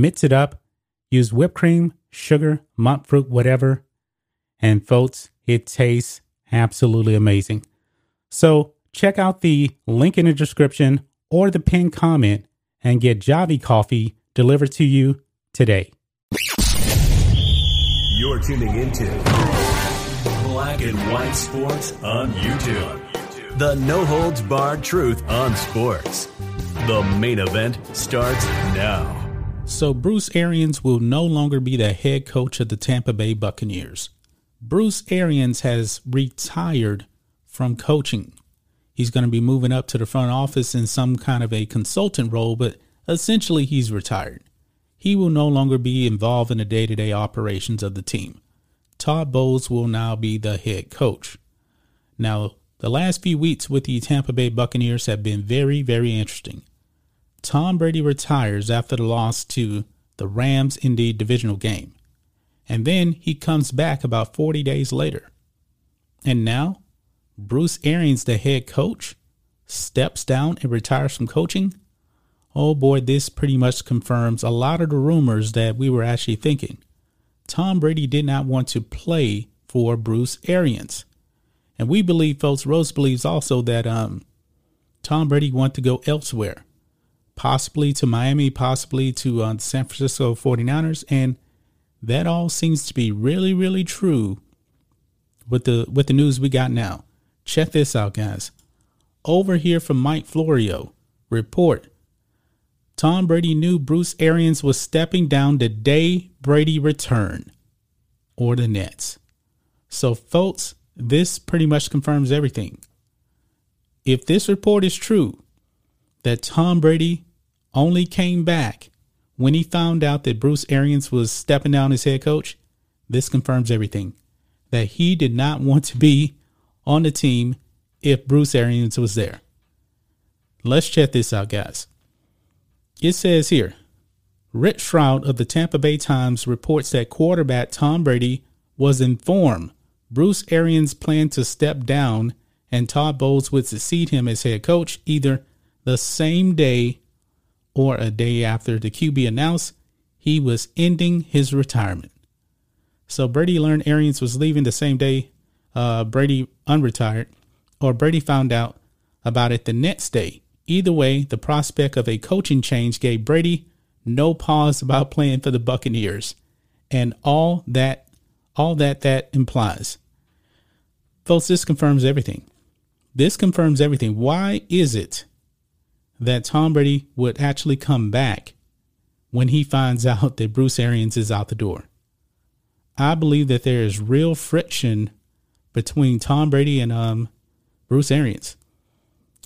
mix it up, use whipped cream, sugar, monk fruit, whatever. And folks, it tastes absolutely amazing. So check out the link in the description or the pinned comment and get Javy coffee delivered to you today. You're tuning into Black and White Sports on YouTube. The no holds barred truth on sports. The main event starts now. So, Bruce Arians will no longer be the head coach of the Tampa Bay Buccaneers. Bruce Arians has retired from coaching. He's going to be moving up to the front office in some kind of a consultant role, but essentially he's retired. He will no longer be involved in the day to day operations of the team. Todd Bowles will now be the head coach. Now, the last few weeks with the Tampa Bay Buccaneers have been very, very interesting. Tom Brady retires after the loss to the Rams in the divisional game. And then he comes back about 40 days later. And now, Bruce Arians, the head coach, steps down and retires from coaching. Oh boy, this pretty much confirms a lot of the rumors that we were actually thinking. Tom Brady did not want to play for Bruce Arians. And we believe, folks, Rose believes also that um, Tom Brady wanted to go elsewhere, possibly to Miami, possibly to uh, San Francisco 49ers. And that all seems to be really, really true with the with the news we got now. Check this out, guys. Over here from Mike Florio, report. Tom Brady knew Bruce Arians was stepping down the day Brady returned, or the Nets. So, folks, this pretty much confirms everything. If this report is true, that Tom Brady only came back when he found out that Bruce Arians was stepping down as head coach, this confirms everything. That he did not want to be on the team if Bruce Arians was there. Let's check this out, guys. It says here Rick Stroud of the Tampa Bay Times reports that quarterback Tom Brady was informed Bruce Arians planned to step down and Todd Bowles would succeed him as head coach either the same day or a day after the QB announced he was ending his retirement. So Brady learned Arians was leaving the same day uh, Brady unretired, or Brady found out about it the next day. Either way, the prospect of a coaching change gave Brady no pause about playing for the Buccaneers, and all that all that that implies. Folks, this confirms everything. This confirms everything. Why is it that Tom Brady would actually come back when he finds out that Bruce Arians is out the door. I believe that there is real friction between Tom Brady and um, Bruce Arians.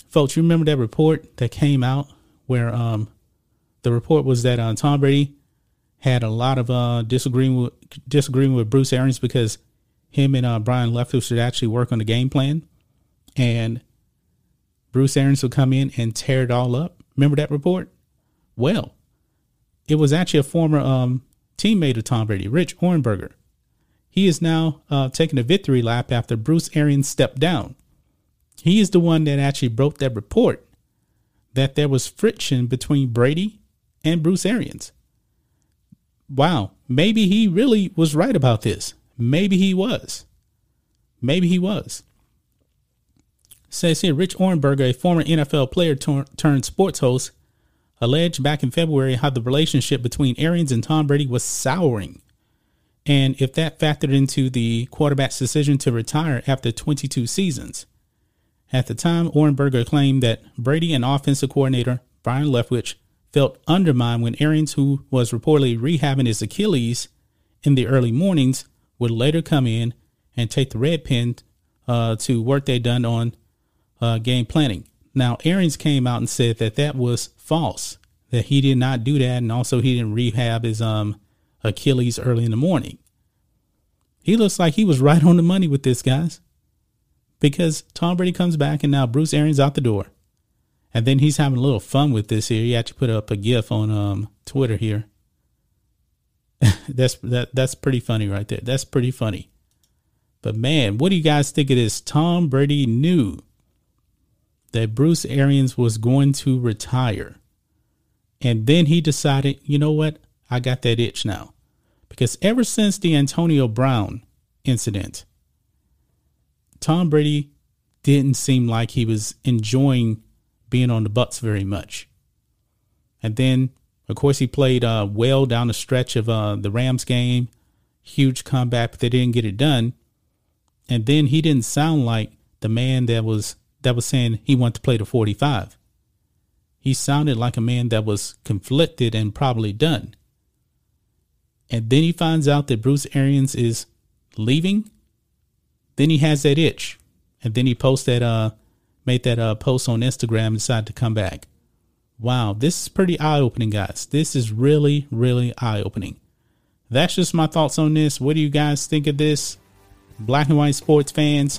Folks, you remember that report that came out where um, the report was that uh, Tom Brady had a lot of uh, disagreeing with disagreeing with Bruce Arians because him and uh, Byron Leftwich should actually work on the game plan, and Bruce Arians will come in and tear it all up. Remember that report? Well, it was actually a former um, teammate of Tom Brady, Rich Ohrnberger. He is now uh, taking a victory lap after Bruce Arians stepped down. He is the one that actually broke that report that there was friction between Brady and Bruce Arians. Wow, maybe he really was right about this. Maybe he was. Maybe he was. Says here, Rich Ohrnberger, a former NFL player turned sports host, alleged back in February how the relationship between Arians and Tom Brady was souring. And if that factored into the quarterback's decision to retire after 22 seasons. At the time, Ohrnberger claimed that Brady and offensive coordinator Byron Leftwich felt undermined when Arians, who was reportedly rehabbing his Achilles in the early mornings, would later come in and take the red pen uh, to work they'd done on uh, game planning. Now, Arians came out and said that that was false, that he did not do that, and also he didn't rehab his um, Achilles early in the morning. He looks like he was right on the money with this, guys because Tom Brady comes back and now Bruce Arians out the door. And then he's having a little fun with this here. He actually put up a GIF on um, Twitter here. that's that that's pretty funny right there. That's pretty funny. But man, what do you guys think of this? Tom Brady knew that Bruce Arians was going to retire. And then he decided, you know what? I got that itch now. Because ever since the Antonio Brown incident, Tom Brady didn't seem like he was enjoying being on the Bucs very much. And then, of course, he played uh, well down the stretch of uh, the Rams game. Huge comeback, but they didn't get it done. And then he didn't sound like the man that was that was saying he wanted to play the 45. He sounded like a man that was conflicted and probably done. And then he finds out that Bruce Arians is leaving then he has that itch, and then he posts that uh made that uh post on Instagram and decided to come back. Wow, this is pretty eye opening, guys. This is really, really eye opening. That's just my thoughts on this. What do you guys think of this? Black and white sports fans,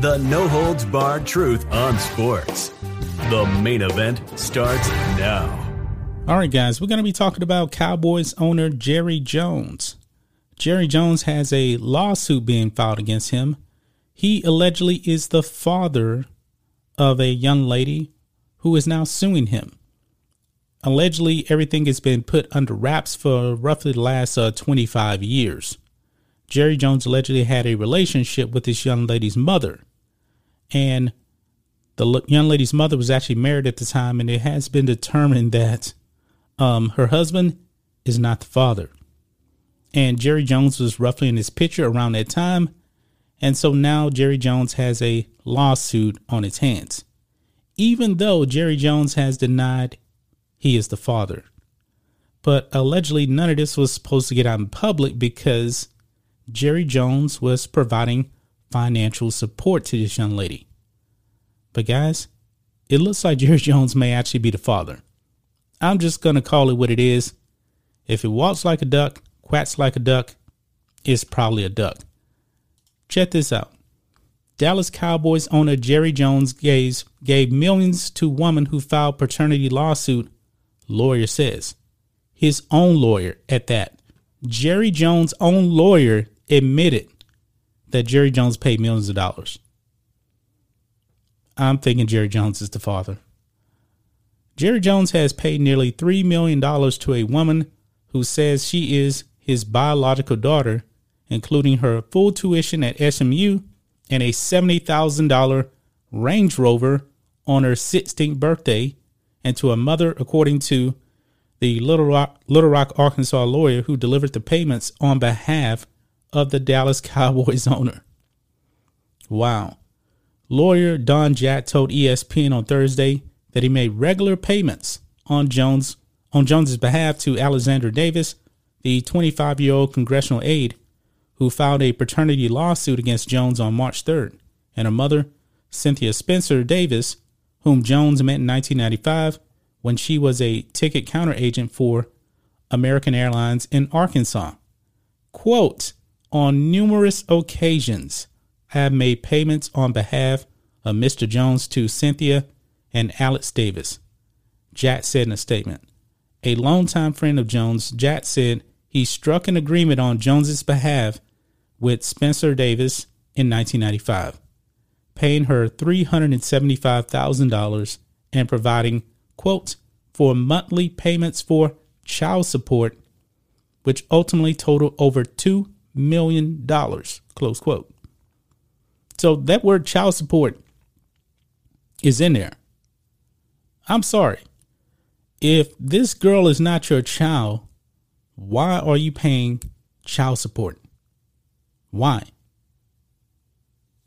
The no holds barred truth on sports. The main event starts now. All right, guys, we're going to be talking about Cowboys owner Jerry Jones. Jerry Jones has a lawsuit being filed against him. He allegedly is the father of a young lady who is now suing him. Allegedly, everything has been put under wraps for roughly the last uh, 25 years. Jerry Jones allegedly had a relationship with this young lady's mother. And the young lady's mother was actually married at the time, and it has been determined that um, her husband is not the father. And Jerry Jones was roughly in his picture around that time. And so now Jerry Jones has a lawsuit on its hands, even though Jerry Jones has denied he is the father. But allegedly, none of this was supposed to get out in public because Jerry Jones was providing financial support to this young lady. But guys, it looks like Jerry Jones may actually be the father. I'm just going to call it what it is. If it walks like a duck, quacks like a duck, is probably a duck. Check this out. Dallas Cowboys owner Jerry Jones gave, gave millions to woman who filed paternity lawsuit, lawyer says. His own lawyer at that. Jerry Jones' own lawyer admitted that Jerry Jones paid millions of dollars. I'm thinking Jerry Jones is the father. Jerry Jones has paid nearly $3 million to a woman who says she is his biological daughter, including her full tuition at SMU and a $70,000 Range Rover on her 16th birthday, and to a mother, according to the Little Rock, Little Rock, Arkansas lawyer who delivered the payments on behalf of the Dallas Cowboys owner. Wow. Lawyer Don Jack told ESPN on Thursday that he made regular payments on Jones on Jones's behalf to Alexandra Davis, the 25 year old congressional aide who filed a paternity lawsuit against Jones on March 3rd, and her mother, Cynthia Spencer Davis, whom Jones met in 1995 when she was a ticket counter agent for American Airlines in Arkansas. Quote, on numerous occasions, I have made payments on behalf of Mr. Jones to Cynthia and Alex Davis, Jack said in a statement. A longtime friend of Jones, Jack said he struck an agreement on Jones's behalf with Spencer Davis in 1995, paying her $375,000 and providing, quote, for monthly payments for child support, which ultimately totaled over $2 million, dollars. close quote. So that word child support is in there. I'm sorry. If this girl is not your child, why are you paying child support? Why?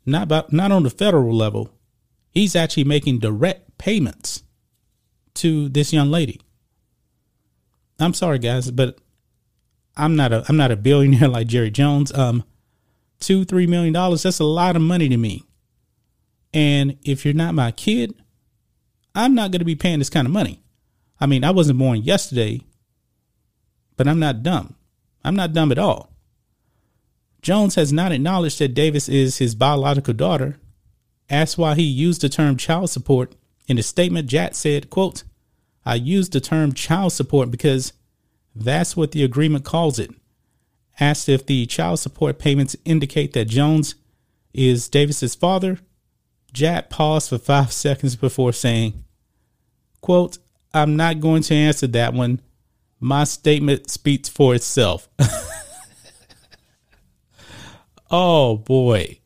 Not about, not on the federal level. He's actually making direct payments to this young lady. I'm sorry guys, but I'm not a I'm not a billionaire like Jerry Jones. Um two, three million dollars, that's a lot of money to me. And if you're not my kid, I'm not gonna be paying this kind of money. I mean, I wasn't born yesterday, but I'm not dumb. I'm not dumb at all. Jones has not acknowledged that Davis is his biological daughter. Asked why he used the term child support in a statement, Jack said, quote, I used the term child support because that's what the agreement calls it. Asked if the child support payments indicate that Jones is Davis's father, Jack paused for five seconds before saying, quote, I'm not going to answer that one. My statement speaks for itself. Oh boy.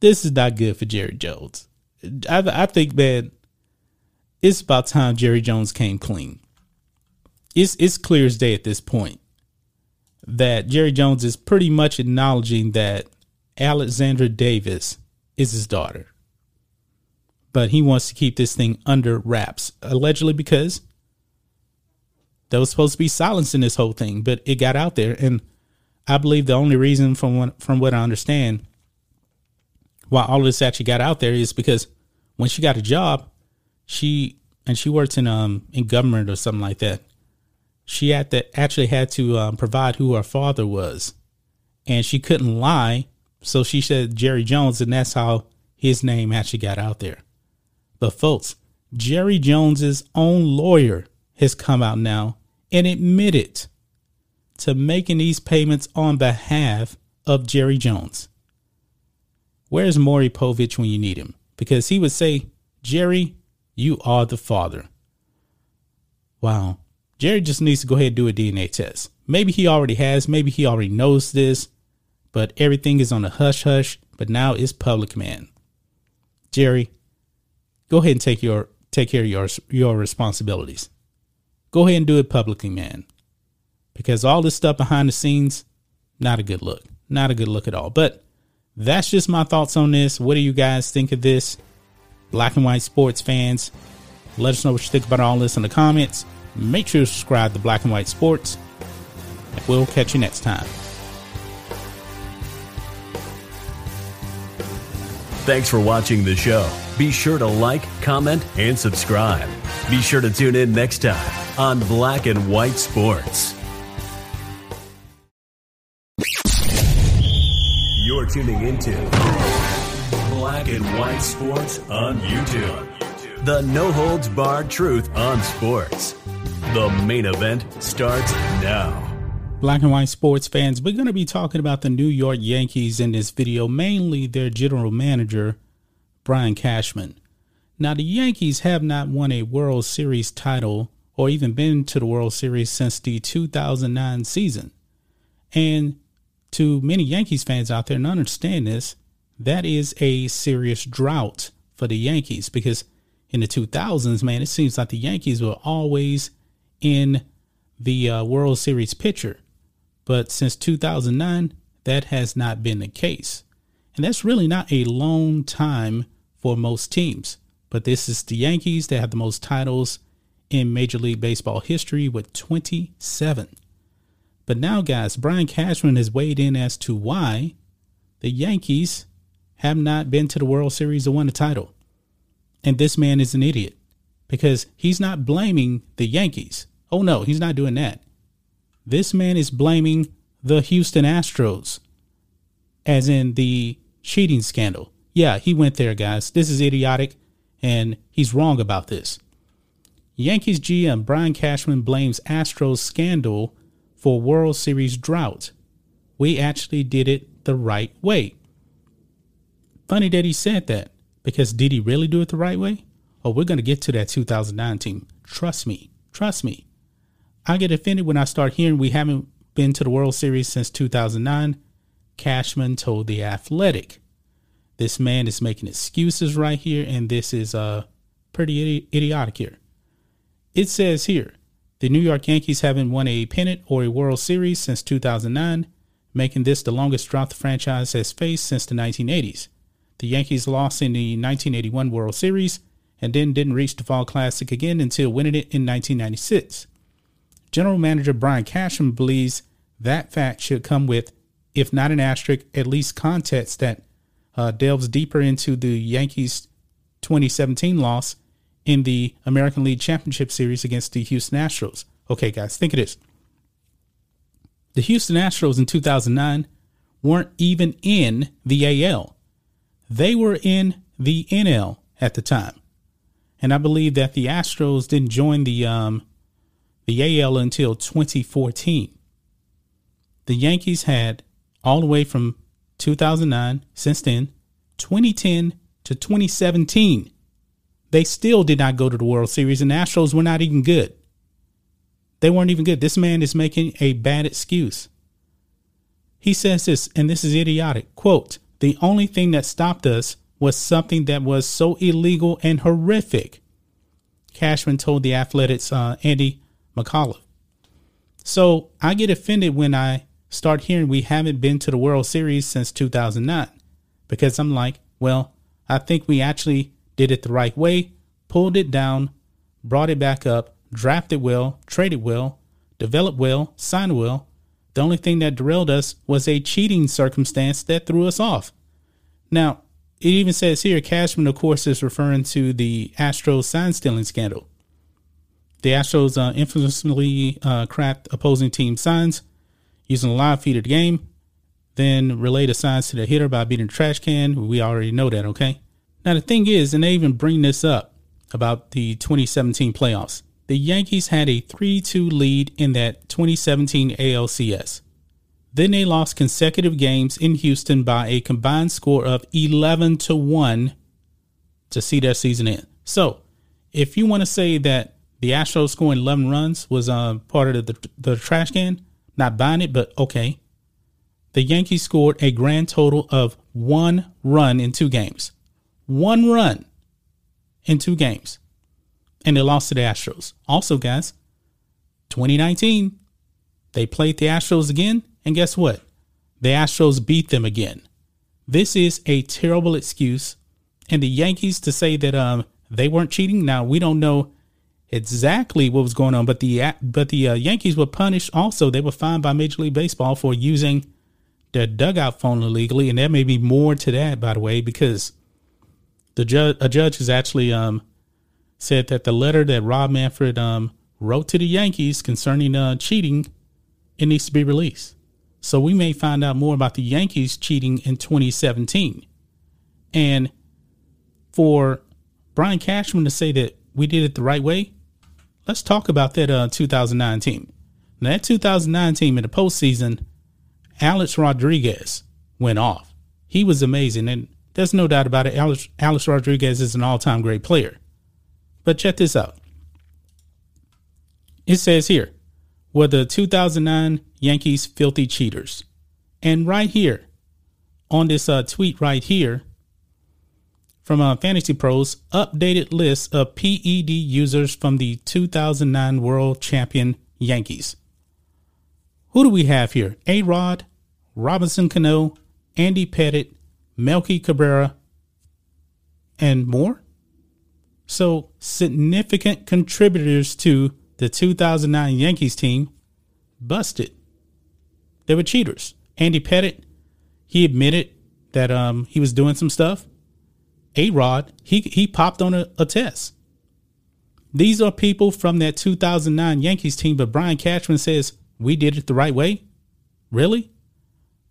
This is not good for Jerry Jones. I, I think, man, it's about time Jerry Jones came clean. It's it's clear as day at this point that Jerry Jones is pretty much acknowledging that Alexandra Davis is his daughter. But he wants to keep this thing under wraps, allegedly because there was supposed to be silence in this whole thing, but it got out there. And I believe the only reason, from what, from what I understand, why all of this actually got out there is because when she got a job, she and she works in um in government or something like that. She had to actually had to um, provide who her father was, and she couldn't lie, so she said Jerry Jones, and that's how his name actually got out there. But folks, Jerry Jones's own lawyer has come out now and admitted to making these payments on behalf of Jerry Jones. Where's Maury Povich when you need him? Because he would say, Jerry, you are the father. Wow. Jerry just needs to go ahead and do a DNA test. Maybe he already has, maybe he already knows this, but everything is on a hush hush, but now it's public, man. Jerry, go ahead and take your take care of your your responsibilities. Go ahead and do it publicly, man because all this stuff behind the scenes, not a good look. Not a good look at all. But that's just my thoughts on this. What do you guys think of this? Black and white sports fans, let us know what you think about all this in the comments. Make sure to subscribe to Black and White Sports. We'll catch you next time. Thanks for watching the show. Be sure to like, comment, and subscribe. Be sure to tune in next time on Black and White Sports. You're tuning into Black and White Sports on YouTube. The no holds barred truth on sports. The main event starts now. Black and white sports fans, we're going to be talking about the New York Yankees in this video, mainly their general manager, Brian Cashman. Now, the Yankees have not won a World Series title or even been to the World Series since the 2009 season. And to many Yankees fans out there, and understand this, that is a serious drought for the Yankees because in the 2000s, man, it seems like the Yankees were always in the uh, World Series picture. But since 2009, that has not been the case. And that's really not a long time for most teams. But this is the Yankees that have the most titles in Major League Baseball history with 27. But now, guys, Brian Cashman has weighed in as to why the Yankees have not been to the World Series or won a title. And this man is an idiot because he's not blaming the Yankees. Oh, no, he's not doing that. This man is blaming the Houston Astros, as in the cheating scandal. Yeah, he went there, guys. This is idiotic, and he's wrong about this. Yankees GM Brian Cashman blames Astros scandal for World Series drought. We actually did it the right way. Funny that he said that, because did he really do it the right way? Oh, we're going to get to that 2009 team. Trust me. Trust me. I get offended when I start hearing we haven't been to the World Series since 2009. Cashman told The Athletic. This man is making excuses right here, and this is uh, pretty idi- idiotic here. It says here the New York Yankees haven't won a pennant or a World Series since 2009, making this the longest drought the franchise has faced since the 1980s. The Yankees lost in the 1981 World Series and then didn't reach the Fall Classic again until winning it in 1996. General Manager Brian Cashman believes that fact should come with, if not an asterisk, at least context that uh, delves deeper into the Yankees' 2017 loss in the American League Championship Series against the Houston Astros. Okay, guys, think of this. The Houston Astros in 2009 weren't even in the AL. They were in the NL at the time. And I believe that the Astros didn't join the um, the AL until 2014. The Yankees had all the way from 2009 since then, 2010 to 2017 they still did not go to the World Series, and the Astros were not even good. They weren't even good. This man is making a bad excuse. He says this, and this is idiotic. Quote, the only thing that stopped us was something that was so illegal and horrific. Cashman told the Athletics uh, Andy McCullough. So I get offended when I start hearing we haven't been to the World Series since 2009 because I'm like, well, I think we actually did it the right way, pulled it down, brought it back up, drafted well, traded well, developed well, signed well. The only thing that derailed us was a cheating circumstance that threw us off. Now, it even says here Cashman, of course, is referring to the Astros sign stealing scandal. The Astros uh, infamously uh, cracked opposing team signs using a live feed of the game, then relay the signs to the hitter by beating the trash can. We already know that, okay? Now, the thing is, and they even bring this up about the 2017 playoffs, the Yankees had a 3 2 lead in that 2017 ALCS. Then they lost consecutive games in Houston by a combined score of 11 to 1 to see their season end. So, if you want to say that the Astros scoring 11 runs was uh, part of the, the trash can, not buying it, but okay. The Yankees scored a grand total of one run in two games one run in two games. And they lost to the Astros. Also, guys, 2019, they played the Astros again. And guess what? The Astros beat them again. This is a terrible excuse. And the Yankees to say that um, they weren't cheating. Now, we don't know exactly what was going on, but the but the uh, Yankees were punished also. They were fined by Major League Baseball for using their dugout phone illegally. And there may be more to that, by the way, because the judge, a judge has actually um, said that the letter that Rob Manfred um, wrote to the Yankees concerning uh, cheating, it needs to be released. So we may find out more about the Yankees cheating in 2017. And for Brian Cashman to say that we did it the right way, let's talk about that uh, 2009 team. Now, that 2009 team in the postseason, Alex Rodriguez went off. He was amazing. And there's no doubt about it. Alex, Alex Rodriguez is an all time great player. But check this out. It says here, were the 2009 Yankees filthy cheaters? And right here, on this uh, tweet right here from uh, Fantasy Pros, updated list of PED users from the 2009 World Champion Yankees. Who do we have here? A Rod, Robinson Cano, Andy Pettitte, Melky Cabrera, and more. So, significant contributors to the 2009 Yankees team busted. They were cheaters. Andy Pettitte, he admitted that um, he was doing some stuff. A Rod, he he popped on a, a test. These are people from that 2009 Yankees team, but Brian Cashman says we did it the right way. Really?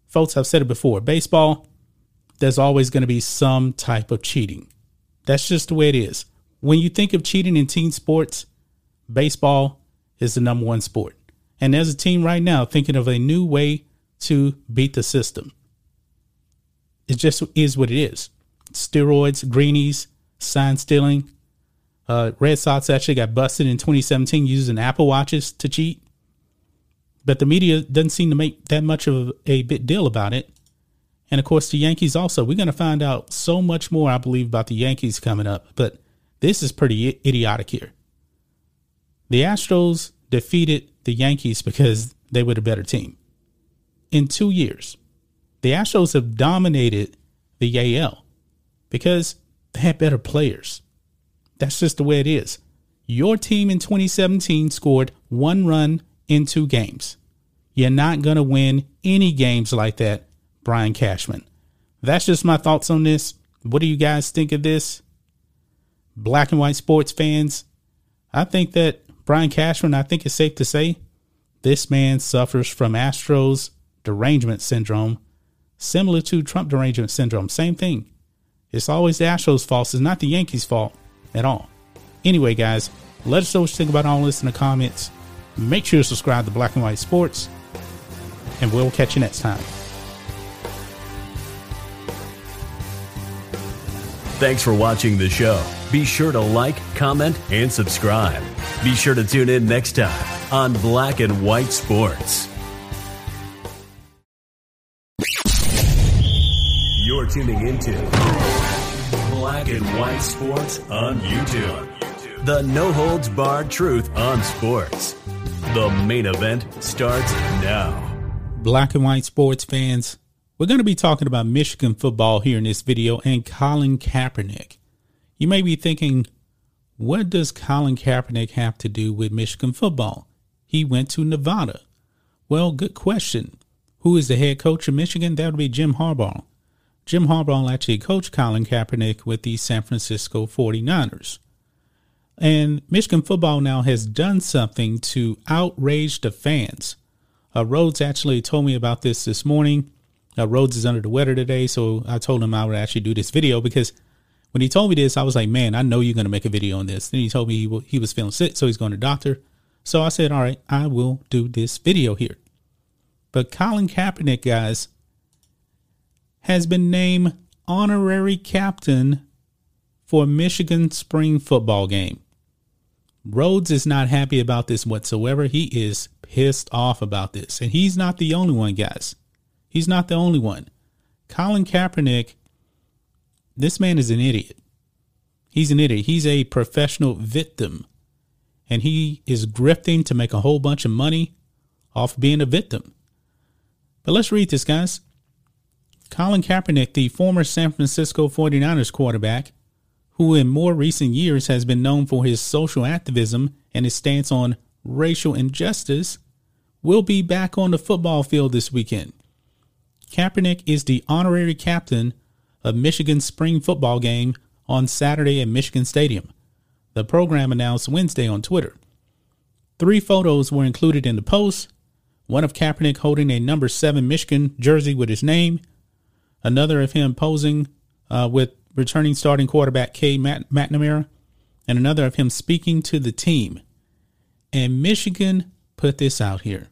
Folks, I've said it before. Baseball, there's always going to be some type of cheating. That's just the way it is. When you think of cheating in team sports, baseball is the number one sport. And there's a team right now thinking of a new way to beat the system. It just is what it is. Steroids, greenies, sign stealing. Uh, Red Sox actually got busted in 2017 using Apple Watches to cheat. But the media doesn't seem to make that much of a big deal about it. And of course, the Yankees also. We're going to find out so much more, I believe, about the Yankees coming up. But this is pretty idiotic here. The Astros defeated the Yankees because they were the better team. In two years, the Astros have dominated the AL because they had better players. That's just the way it is. Your team in 2017 scored one run in two games. You're not going to win any games like that, Brian Cashman. That's just my thoughts on this. What do you guys think of this? Black and white sports fans, I think that Brian Cashman, I think it's safe to say, this man suffers from Astros derangement syndrome, similar to Trump derangement syndrome. Same thing. It's always the Astros' fault. It's not the Yankees' fault at all. Anyway, guys, let us know what you think about all this in the comments. Make sure to subscribe to Black and White Sports, and we'll catch you next time. Thanks for watching the show. Be sure to like, comment, and subscribe. Be sure to tune in next time on Black and White Sports. You're tuning into Black and White Sports on YouTube. The no holds barred truth on sports. The main event starts now. Black and white sports fans, we're going to be talking about Michigan football here in this video and Colin Kaepernick. You may be thinking, what does Colin Kaepernick have to do with Michigan football? He went to Nevada. Well, good question. Who is the head coach of Michigan? That would be Jim Harbaugh. Jim Harbaugh actually coached Colin Kaepernick with the San Francisco 49ers. And Michigan football now has done something to outrage the fans. Uh, Rhodes actually told me about this this morning. Uh, Rhodes is under the weather today, so I told him I would actually do this video because when he told me this, I was like, man, I know you're going to make a video on this. Then he told me he, w- he was feeling sick, so he's going to doctor. So I said, all right, I will do this video here. But Colin Kaepernick, guys, has been named honorary captain for Michigan spring football game. Rhodes is not happy about this whatsoever. He is pissed off about this. And he's not the only one, guys. He's not the only one. Colin Kaepernick, this man is an idiot. He's an idiot. He's a professional victim. And he is grifting to make a whole bunch of money off being a victim. But let's read this, guys. Colin Kaepernick, the former San Francisco 49ers quarterback, who in more recent years has been known for his social activism and his stance on racial injustice, will be back on the football field this weekend. Kaepernick is the honorary captain of Michigan's spring football game on Saturday at Michigan Stadium. The program announced Wednesday on Twitter. Three photos were included in the post one of Kaepernick holding a number seven Michigan jersey with his name, another of him posing uh, with returning starting quarterback Cade McNamara, and another of him speaking to the team. And Michigan put this out here.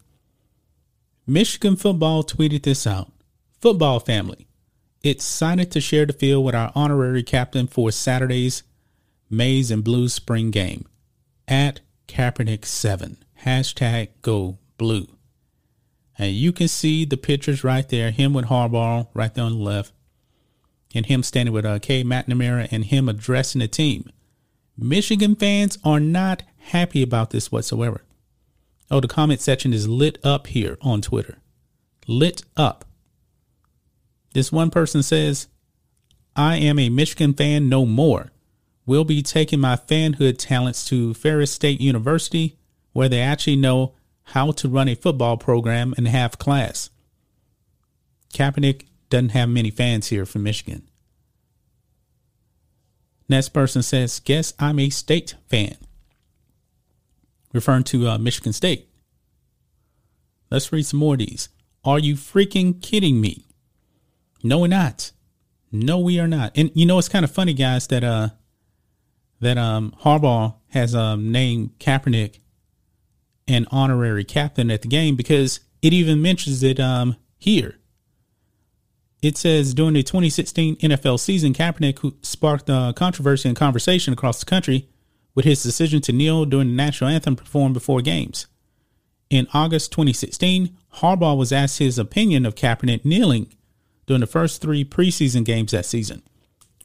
Michigan football tweeted this out. Football family, excited to share the field with our honorary captain for Saturday's Maize and Blue spring game at Kaepernick 7. Hashtag go blue. And you can see the pictures right there, him with Harbaugh right there on the left, and him standing with uh, Cade McNamara and him addressing the team. Michigan fans are not happy about this whatsoever. Oh, the comment section is lit up here on Twitter. Lit up. This one person says, I am a Michigan fan no more. Will be taking my fanhood talents to Ferris State University, where they actually know how to run a football program and have class. Kaepernick doesn't have many fans here from Michigan. Next person says, Guess I'm a state fan. Referring to uh, Michigan State. Let's read some more of these. Are you freaking kidding me? No, we're not. No, we are not. And you know, it's kind of funny, guys, that uh that um Harbaugh has um named Kaepernick an honorary captain at the game because it even mentions it um here. It says during the 2016 NFL season, Kaepernick sparked uh, controversy and conversation across the country with his decision to kneel during the national anthem performed before games. In August 2016, Harbaugh was asked his opinion of Kaepernick kneeling during the first three preseason games that season.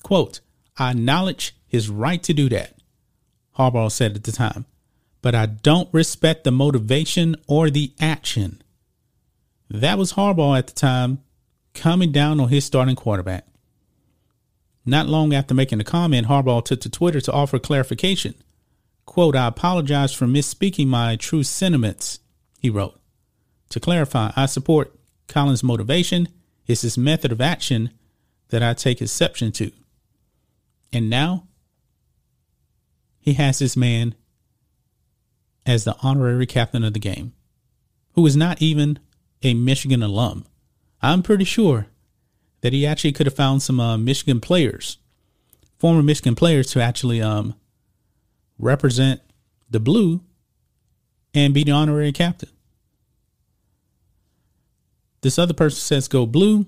Quote, I acknowledge his right to do that, Harbaugh said at the time, but I don't respect the motivation or the action. That was Harbaugh at the time coming down on his starting quarterback. Not long after making the comment, Harbaugh took to Twitter to offer clarification. Quote, I apologize for misspeaking my true sentiments, he wrote. To clarify, I support Colin's motivation it's his method of action that I take exception to. And now he has this man as the honorary captain of the game, who is not even a Michigan alum. I'm pretty sure that he actually could have found some uh, Michigan players, former Michigan players, to actually um, represent the blue and be the honorary captain. This other person says, Go blue.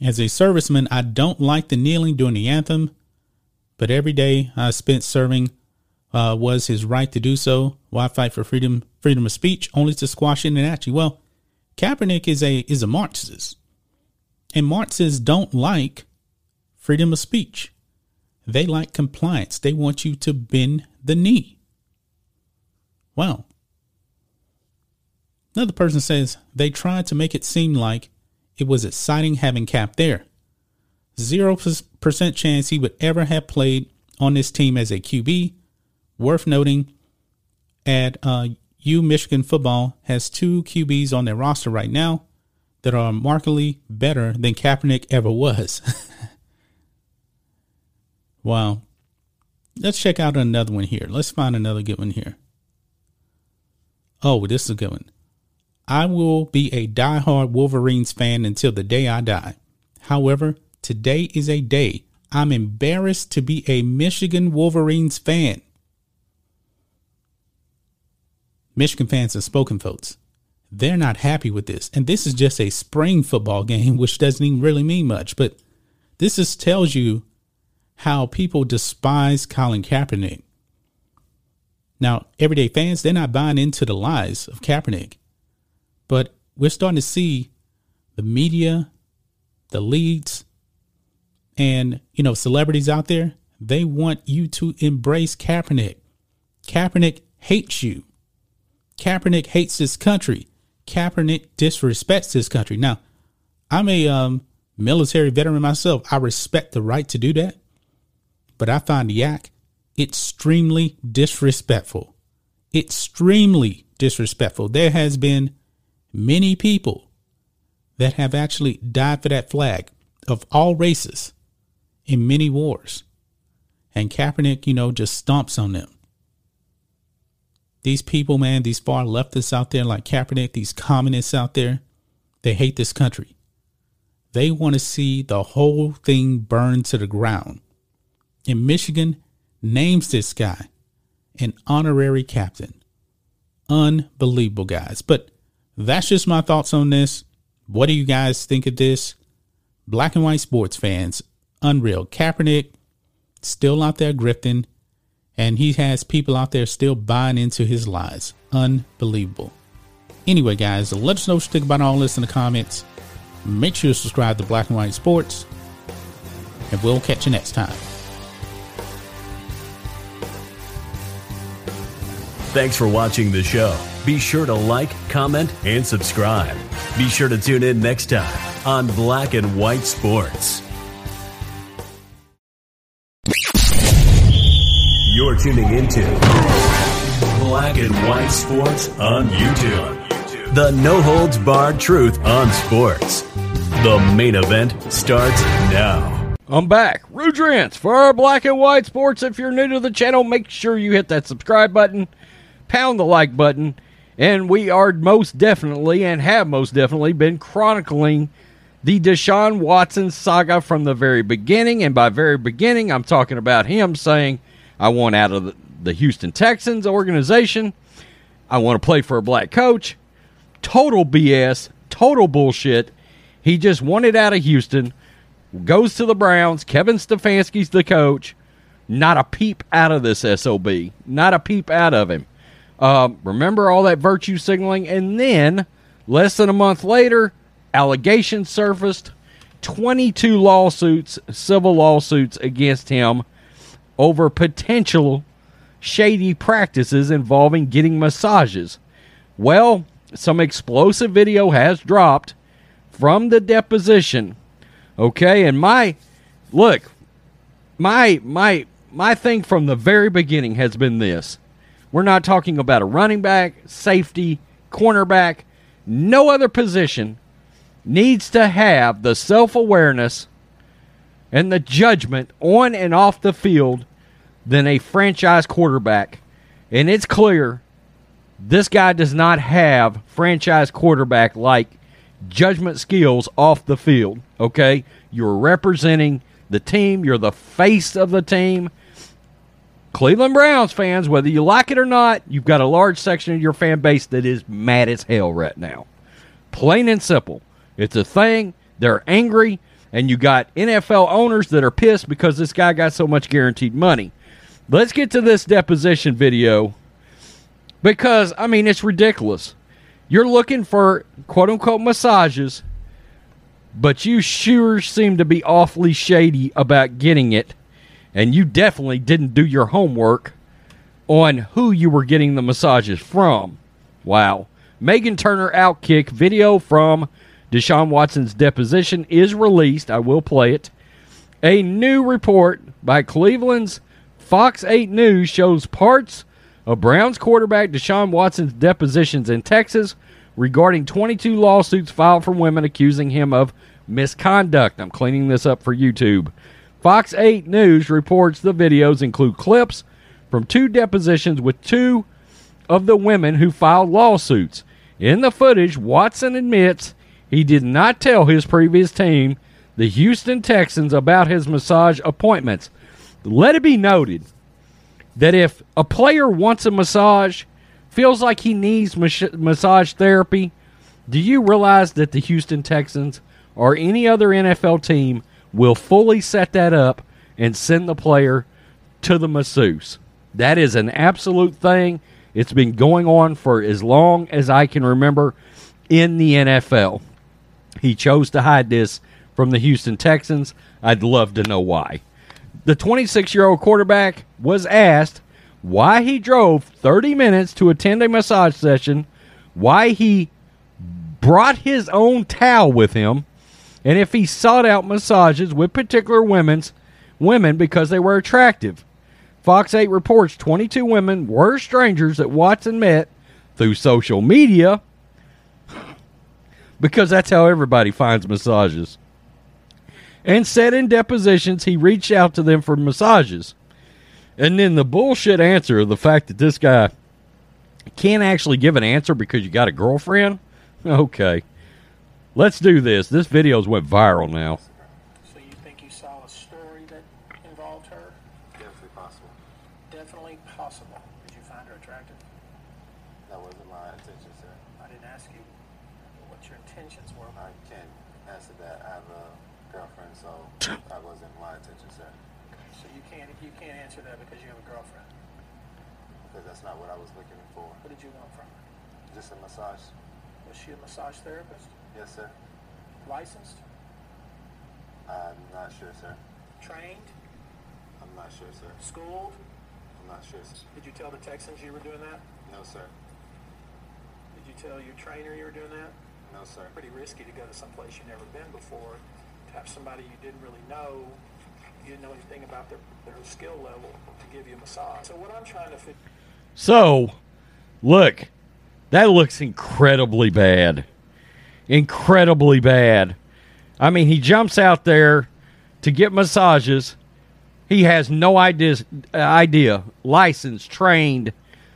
As a serviceman, I don't like the kneeling during the anthem, but every day I spent serving uh, was his right to do so. Why fight for freedom, freedom of speech, only to squash it in action? Well, Kaepernick is a is a Marxist, and Marxists don't like freedom of speech. They like compliance. They want you to bend the knee. Well, Another person says they tried to make it seem like it was exciting having Kap there. 0% chance he would ever have played on this team as a QB. Worth noting, at uh, U Michigan football has two QBs on their roster right now that are markedly better than Kaepernick ever was. wow. Let's check out another one here. Let's find another good one here. Oh, this is a good one. I will be a die-hard Wolverines fan until the day I die. However, today is a day I'm embarrassed to be a Michigan Wolverines fan. Michigan fans have spoken, folks. They're not happy with this. And this is just a spring football game, which doesn't even really mean much. But this just tells you how people despise Colin Kaepernick. Now, everyday fans, they're not buying into the lies of Kaepernick. But we're starting to see the media, the leads, and you know, celebrities out there, they want you to embrace Kaepernick. Kaepernick hates you. Kaepernick hates this country. Kaepernick disrespects this country. Now, I'm a um, military veteran myself. I respect the right to do that, but I find act extremely disrespectful. Extremely disrespectful. There has been many people that have actually died for that flag of all races in many wars. And Kaepernick, you know, just stomps on them. These people, man, these far leftists out there like Kaepernick, these communists out there, they hate this country. They want to see the whole thing burn to the ground. And Michigan names this guy an honorary captain. Unbelievable, guys. But that's just my thoughts on this. What do you guys think of this? Black and white sports fans, unreal. Kaepernick still out there grifting, and he has people out there still buying into his lies. Unbelievable. Anyway, guys, let us know what you think about all this in the comments. Make sure to subscribe to Black and White Sports, and we'll catch you next time. Thanks for watching the show. Be sure to like, comment, and subscribe. Be sure to tune in next time on Black and White Sports. You're tuning into Black and White Sports on YouTube. The no holds barred truth on sports. The main event starts now. I'm back. Rudrance for our black and white sports. If you're new to the channel, make sure you hit that subscribe button, pound the like button, and we are most definitely and have most definitely been chronicling the Deshaun Watson saga from the very beginning. And by very beginning, I'm talking about him saying, I want out of the, Houston Texans organization. I want to play for a black coach. Total BS, total bullshit. He just wanted out of Houston, goes to the Browns. Kevin Stefanski's the coach. Not a peep out of this SOB. Not a peep out of him. Um, remember all that virtue signaling? And then, less than a month later, allegations surfaced 22 lawsuits, civil lawsuits against him over potential shady practices involving getting massages. Well, some explosive video has dropped from the deposition. Okay, and my look, my my my thing from the very beginning has been this. We're not talking about a running back, safety, cornerback, no other position needs to have the self-awareness and the judgment on and off the field than a franchise quarterback. And it's clear this guy does not have franchise quarterback like judgment skills off the field. Okay? You're representing the team, you're the face of the team. Cleveland Browns fans, whether you like it or not, you've got a large section of your fan base that is mad as hell right now. Plain and simple. It's a thing. They're angry. And you got NFL owners that are pissed because this guy got so much guaranteed money. Let's get to this deposition video because, I mean, it's ridiculous. You're looking for quote unquote massages, but you sure seem to be awfully shady about getting it. And you definitely didn't do your homework on who you were getting the massages from. Wow. Megan Turner outkick video from Deshaun Watson's deposition is released. I will play it. A new report by Cleveland's Fox 8 News shows parts of Browns quarterback Deshaun Watson's depositions in Texas regarding 22 lawsuits filed from women accusing him of misconduct. I'm cleaning this up for YouTube. Fox 8 News reports the videos include clips from two depositions with two of the women who filed lawsuits. In the footage, Watson admits he did not tell his previous team, the Houston Texans, about his massage appointments. Let it be noted that if a player wants a massage, feels like he needs mas- massage therapy, do you realize that the Houston Texans or any other NFL team will fully set that up and send the player to the masseuse? That is an absolute thing. It's been going on for as long as I can remember in the NFL. He chose to hide this from the Houston Texans. I'd love to know why. The 26 year old quarterback was asked why he drove 30 minutes to attend a massage session, why he brought his own towel with him, and if he sought out massages with particular women's women because they were attractive. Fox 8 reports 22 women were strangers that Watson met through social media because that's how everybody finds massages. And said in depositions he reached out to them for massages. And then the bullshit answer of the fact that this guy can't actually give an answer because you got a girlfriend? Okay. Let's do this. This video's went viral now. So you think you saw a story that involved her? Definitely possible. Definitely possible. Did you find her attractive? That wasn't my intention, sir. I didn't ask you what your intentions were. I can't answer that. I have a girlfriend, so that wasn't my intention, sir. So you can't you can't answer that because you have a girlfriend. Because that's not what I was looking for. What did you want from her? Just a massage. Was she a massage therapist? Yes, sir. Licensed? I'm not sure, sir. Trained? I'm not sure, sir. Schooled? I'm not sure, sir. Did you tell the Texans you were doing that? No, sir. Did you tell your trainer you were doing that? No, sir. Pretty risky to go to some place you've never been before, to have somebody you didn't really know, you didn't know anything about their, their skill level to give you a massage. So what I'm trying to figure So, look, that looks incredibly bad. Incredibly bad. I mean, he jumps out there to get massages. He has no idea, idea, licensed, trained,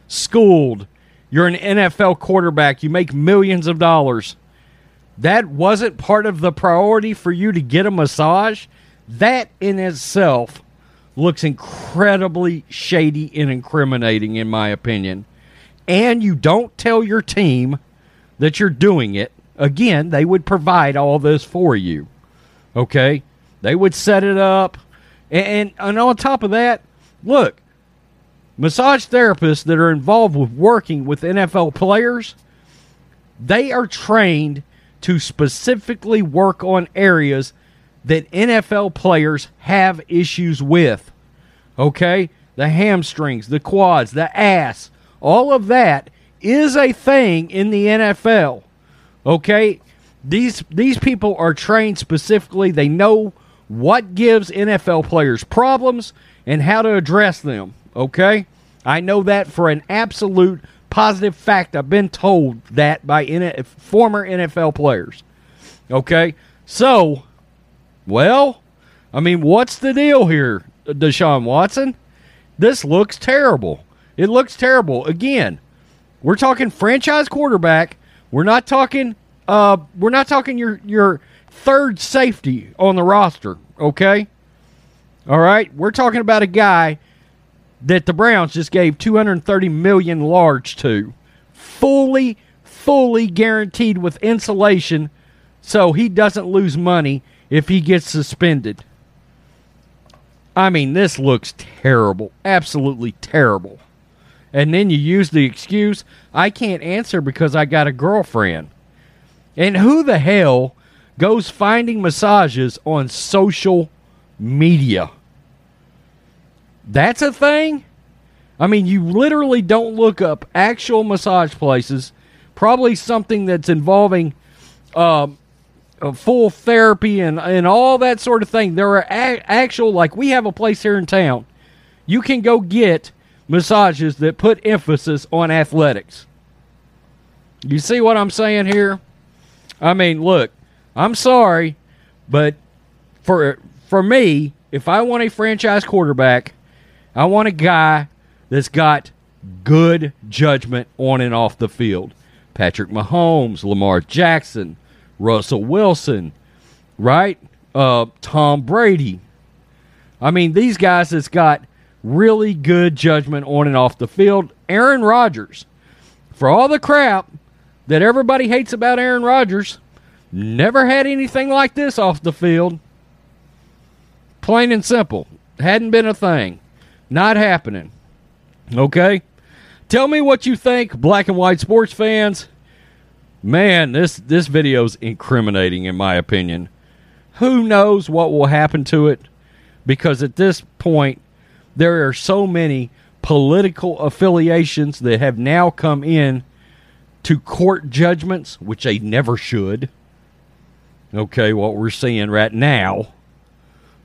schooled. You're an NFL quarterback. You make millions of dollars. That wasn't part of the priority for you to get a massage. That in itself looks incredibly shady and incriminating, in my opinion. And you don't tell your team that you're doing it. Again, they would provide all this for you. Okay? They would set it up. And, and, on top of that, look, massage therapists that are involved with working with NFL players, they are trained to specifically work on areas that NFL players have issues with. Okay? The hamstrings, the quads, the ass, all of that is a thing in the NFL. Okay? These these people are trained specifically. They know what gives NFL players problems and how to address them. Okay? I know that for an absolute positive fact. I've been told that by N- former NFL players. Okay? So, well, I mean, what's the deal here, Deshaun Watson? This looks terrible. It looks terrible. Again, we're talking franchise quarterback. We're not talking uh we're not talking your your third safety on the roster, okay? All right? We're talking about a guy that the Browns just gave 230 million large to. Fully fully guaranteed with insulation so he doesn't lose money if he gets suspended. I mean, this looks terrible. Absolutely terrible. And then you use the excuse, I can't answer because I got a girlfriend. And who the hell goes finding massages on social media? That's a thing? I mean, you literally don't look up actual massage places, probably something that's involving um, full therapy and, and all that sort of thing. There are a- actual, like, we have a place here in town. You can go get massages that put emphasis on athletics. You see what I'm saying here? I mean, look, I'm sorry, but for for me, if I want a franchise quarterback, I want a guy that's got good judgment on and off the field. Patrick Mahomes, Lamar Jackson, Russell Wilson, right? Uh, Tom Brady. I mean, these guys that's got really good judgment on and off the field. Aaron Rodgers, for all the crap that everybody hates about Aaron Rodgers, never had anything like this off the field. Plain and simple. Hadn't been a thing. Not happening. Okay? Tell me what you think, black and white sports fans. Man, this this video's incriminating in my opinion. Who knows what will happen to it? Because at this point, there are so many political affiliations that have now come in to court judgments, which they never should. Okay, what we're seeing right now.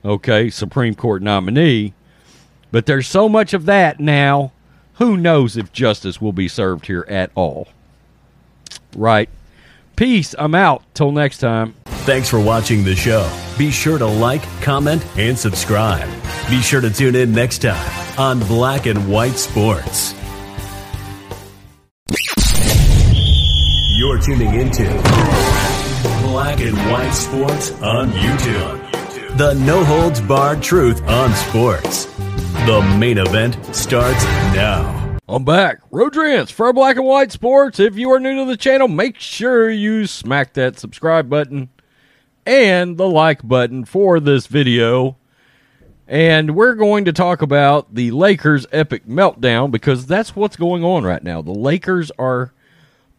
Okay, Supreme Court nominee. But there's so much of that now. Who knows if justice will be served here at all? Right. Peace. I'm out. Till next time. Thanks for watching the show. Be sure to like, comment, and subscribe. Be sure to tune in next time on Black and White Sports. You're tuning into Black and White Sports on YouTube. The no holds barred truth on sports. The main event starts now. I'm back. Rodrance for Black and White Sports. If you are new to the channel, make sure you smack that subscribe button and the like button for this video. And we're going to talk about the Lakers' epic meltdown because that's what's going on right now. The Lakers are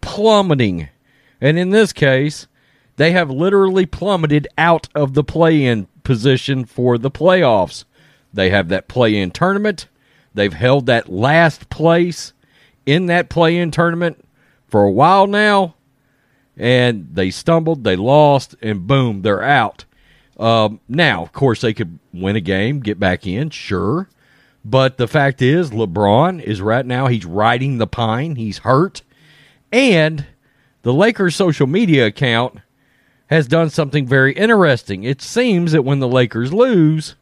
plummeting. And in this case, they have literally plummeted out of the play in position for the playoffs. They have that play in tournament. They've held that last place in that play in tournament for a while now. And they stumbled, they lost, and boom, they're out. Um, now, of course, they could win a game, get back in, sure. But the fact is, LeBron is right now, he's riding the pine. He's hurt. And the Lakers social media account has done something very interesting. It seems that when the Lakers lose,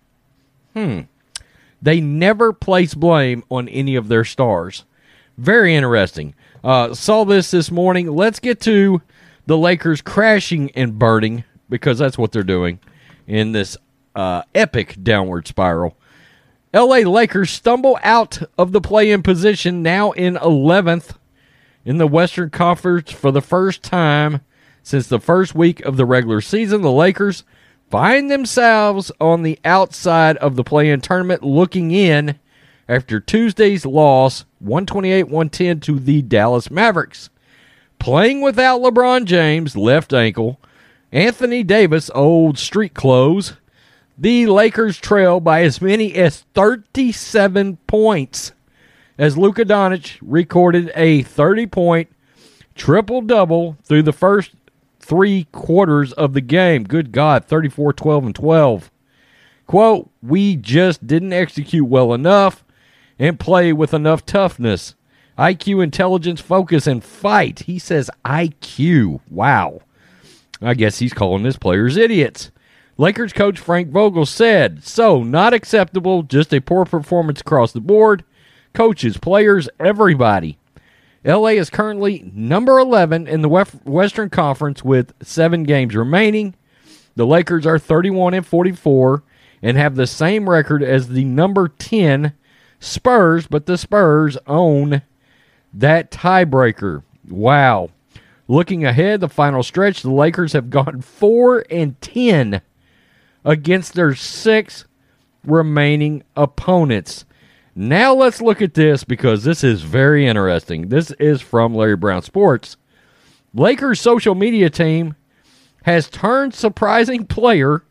hmm, they never place blame on any of their stars. Very interesting. Uh, saw this this morning. Let's get to the Lakers crashing and burning because that's what they're doing in this uh, epic downward spiral. LA Lakers stumble out of the play in position now in 11th in the Western Conference for the first time since the first week of the regular season. The Lakers find themselves on the outside of the play in tournament looking in after Tuesday's loss 128 110 to the Dallas Mavericks. Playing without LeBron James, left ankle, Anthony Davis, old street clothes, the Lakers trail by as many as 37 points as Luka Doncic recorded a 30 point triple double through the first three quarters of the game. Good God, 34 12 and 12. Quote, we just didn't execute well enough and play with enough toughness. IQ, intelligence, focus, and fight. He says IQ. Wow. I guess he's calling his players idiots. Lakers coach Frank Vogel said, So, not acceptable, just a poor performance across the board. Coaches, players, everybody. LA is currently number 11 in the Western Conference with seven games remaining. The Lakers are 31 and 44 and have the same record as the number 10 Spurs, but the Spurs own that tiebreaker. Wow. Looking ahead, the final stretch, the Lakers have gone 4 and 10 against their six remaining opponents. Now let's look at this because this is very interesting. This is from Larry Brown Sports. Lakers social media team has turned surprising player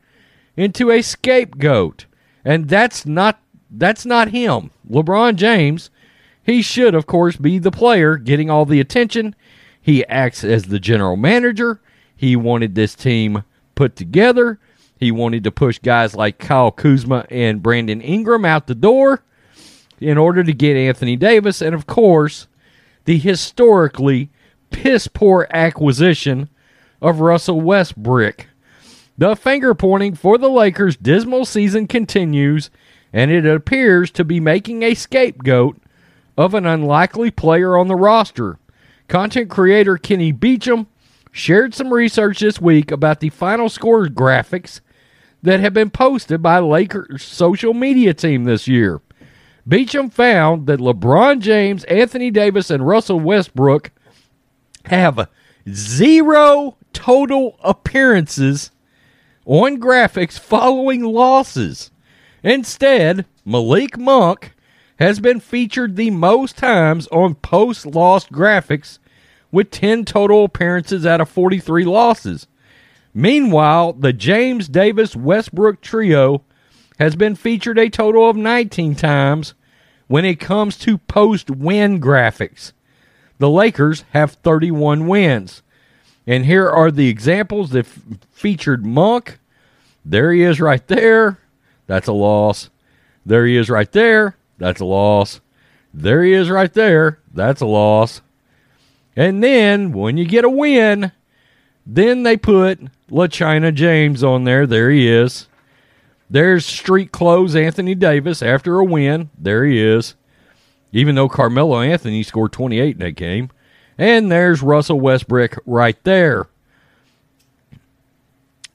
into a scapegoat. And that's not that's not him. LeBron James, he should of course be the player getting all the attention. He acts as the general manager. He wanted this team put together. He wanted to push guys like Kyle Kuzma and Brandon Ingram out the door in order to get Anthony Davis. And of course, the historically piss poor acquisition of Russell Westbrook. The finger pointing for the Lakers' dismal season continues, and it appears to be making a scapegoat of an unlikely player on the roster. Content creator Kenny Beecham shared some research this week about the final score graphics that have been posted by Lakers social media team this year. Beecham found that LeBron James, Anthony Davis, and Russell Westbrook have zero total appearances on graphics following losses. Instead, Malik Monk has been featured the most times on post loss graphics with 10 total appearances out of 43 losses. Meanwhile, the James Davis Westbrook trio has been featured a total of 19 times when it comes to post win graphics. The Lakers have 31 wins. And here are the examples that f- featured Monk. There he is right there. That's a loss. There he is right there. That's a loss. There he is right there. That's a loss. And then when you get a win, then they put LaChina James on there. There he is. There's street clothes Anthony Davis after a win. There he is. Even though Carmelo Anthony scored 28 in that game. And there's Russell Westbrook right there.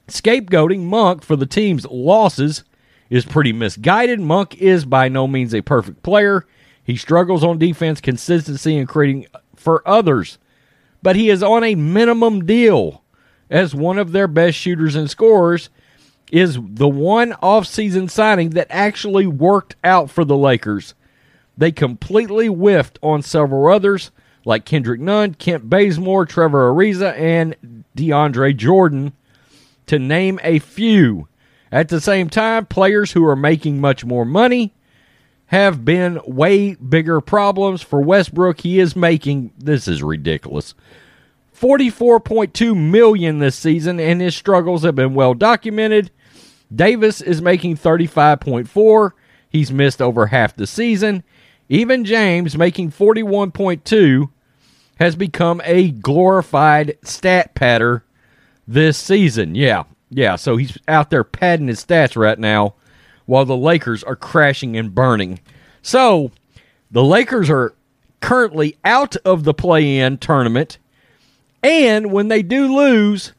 Scapegoating Monk for the team's losses is pretty misguided. Monk is by no means a perfect player. He struggles on defense, consistency, and creating for others. But he is on a minimum deal as one of their best shooters and scorers is the one offseason signing that actually worked out for the Lakers. They completely whiffed on several others like Kendrick Nunn, Kent Bazemore, Trevor Ariza, and DeAndre Jordan, to name a few. At the same time, players who are making much more money have been way bigger problems for Westbrook. He is making this is ridiculous. 44.2 million this season and his struggles have been well documented. Davis is making 35.4. He's missed over half the season. Even James making 41.2 has become a glorified stat patter this season. Yeah, yeah. So he's out there padding his stats right now, while the Lakers are crashing and burning. So the Lakers are currently out of the play-in tournament, and when they do lose,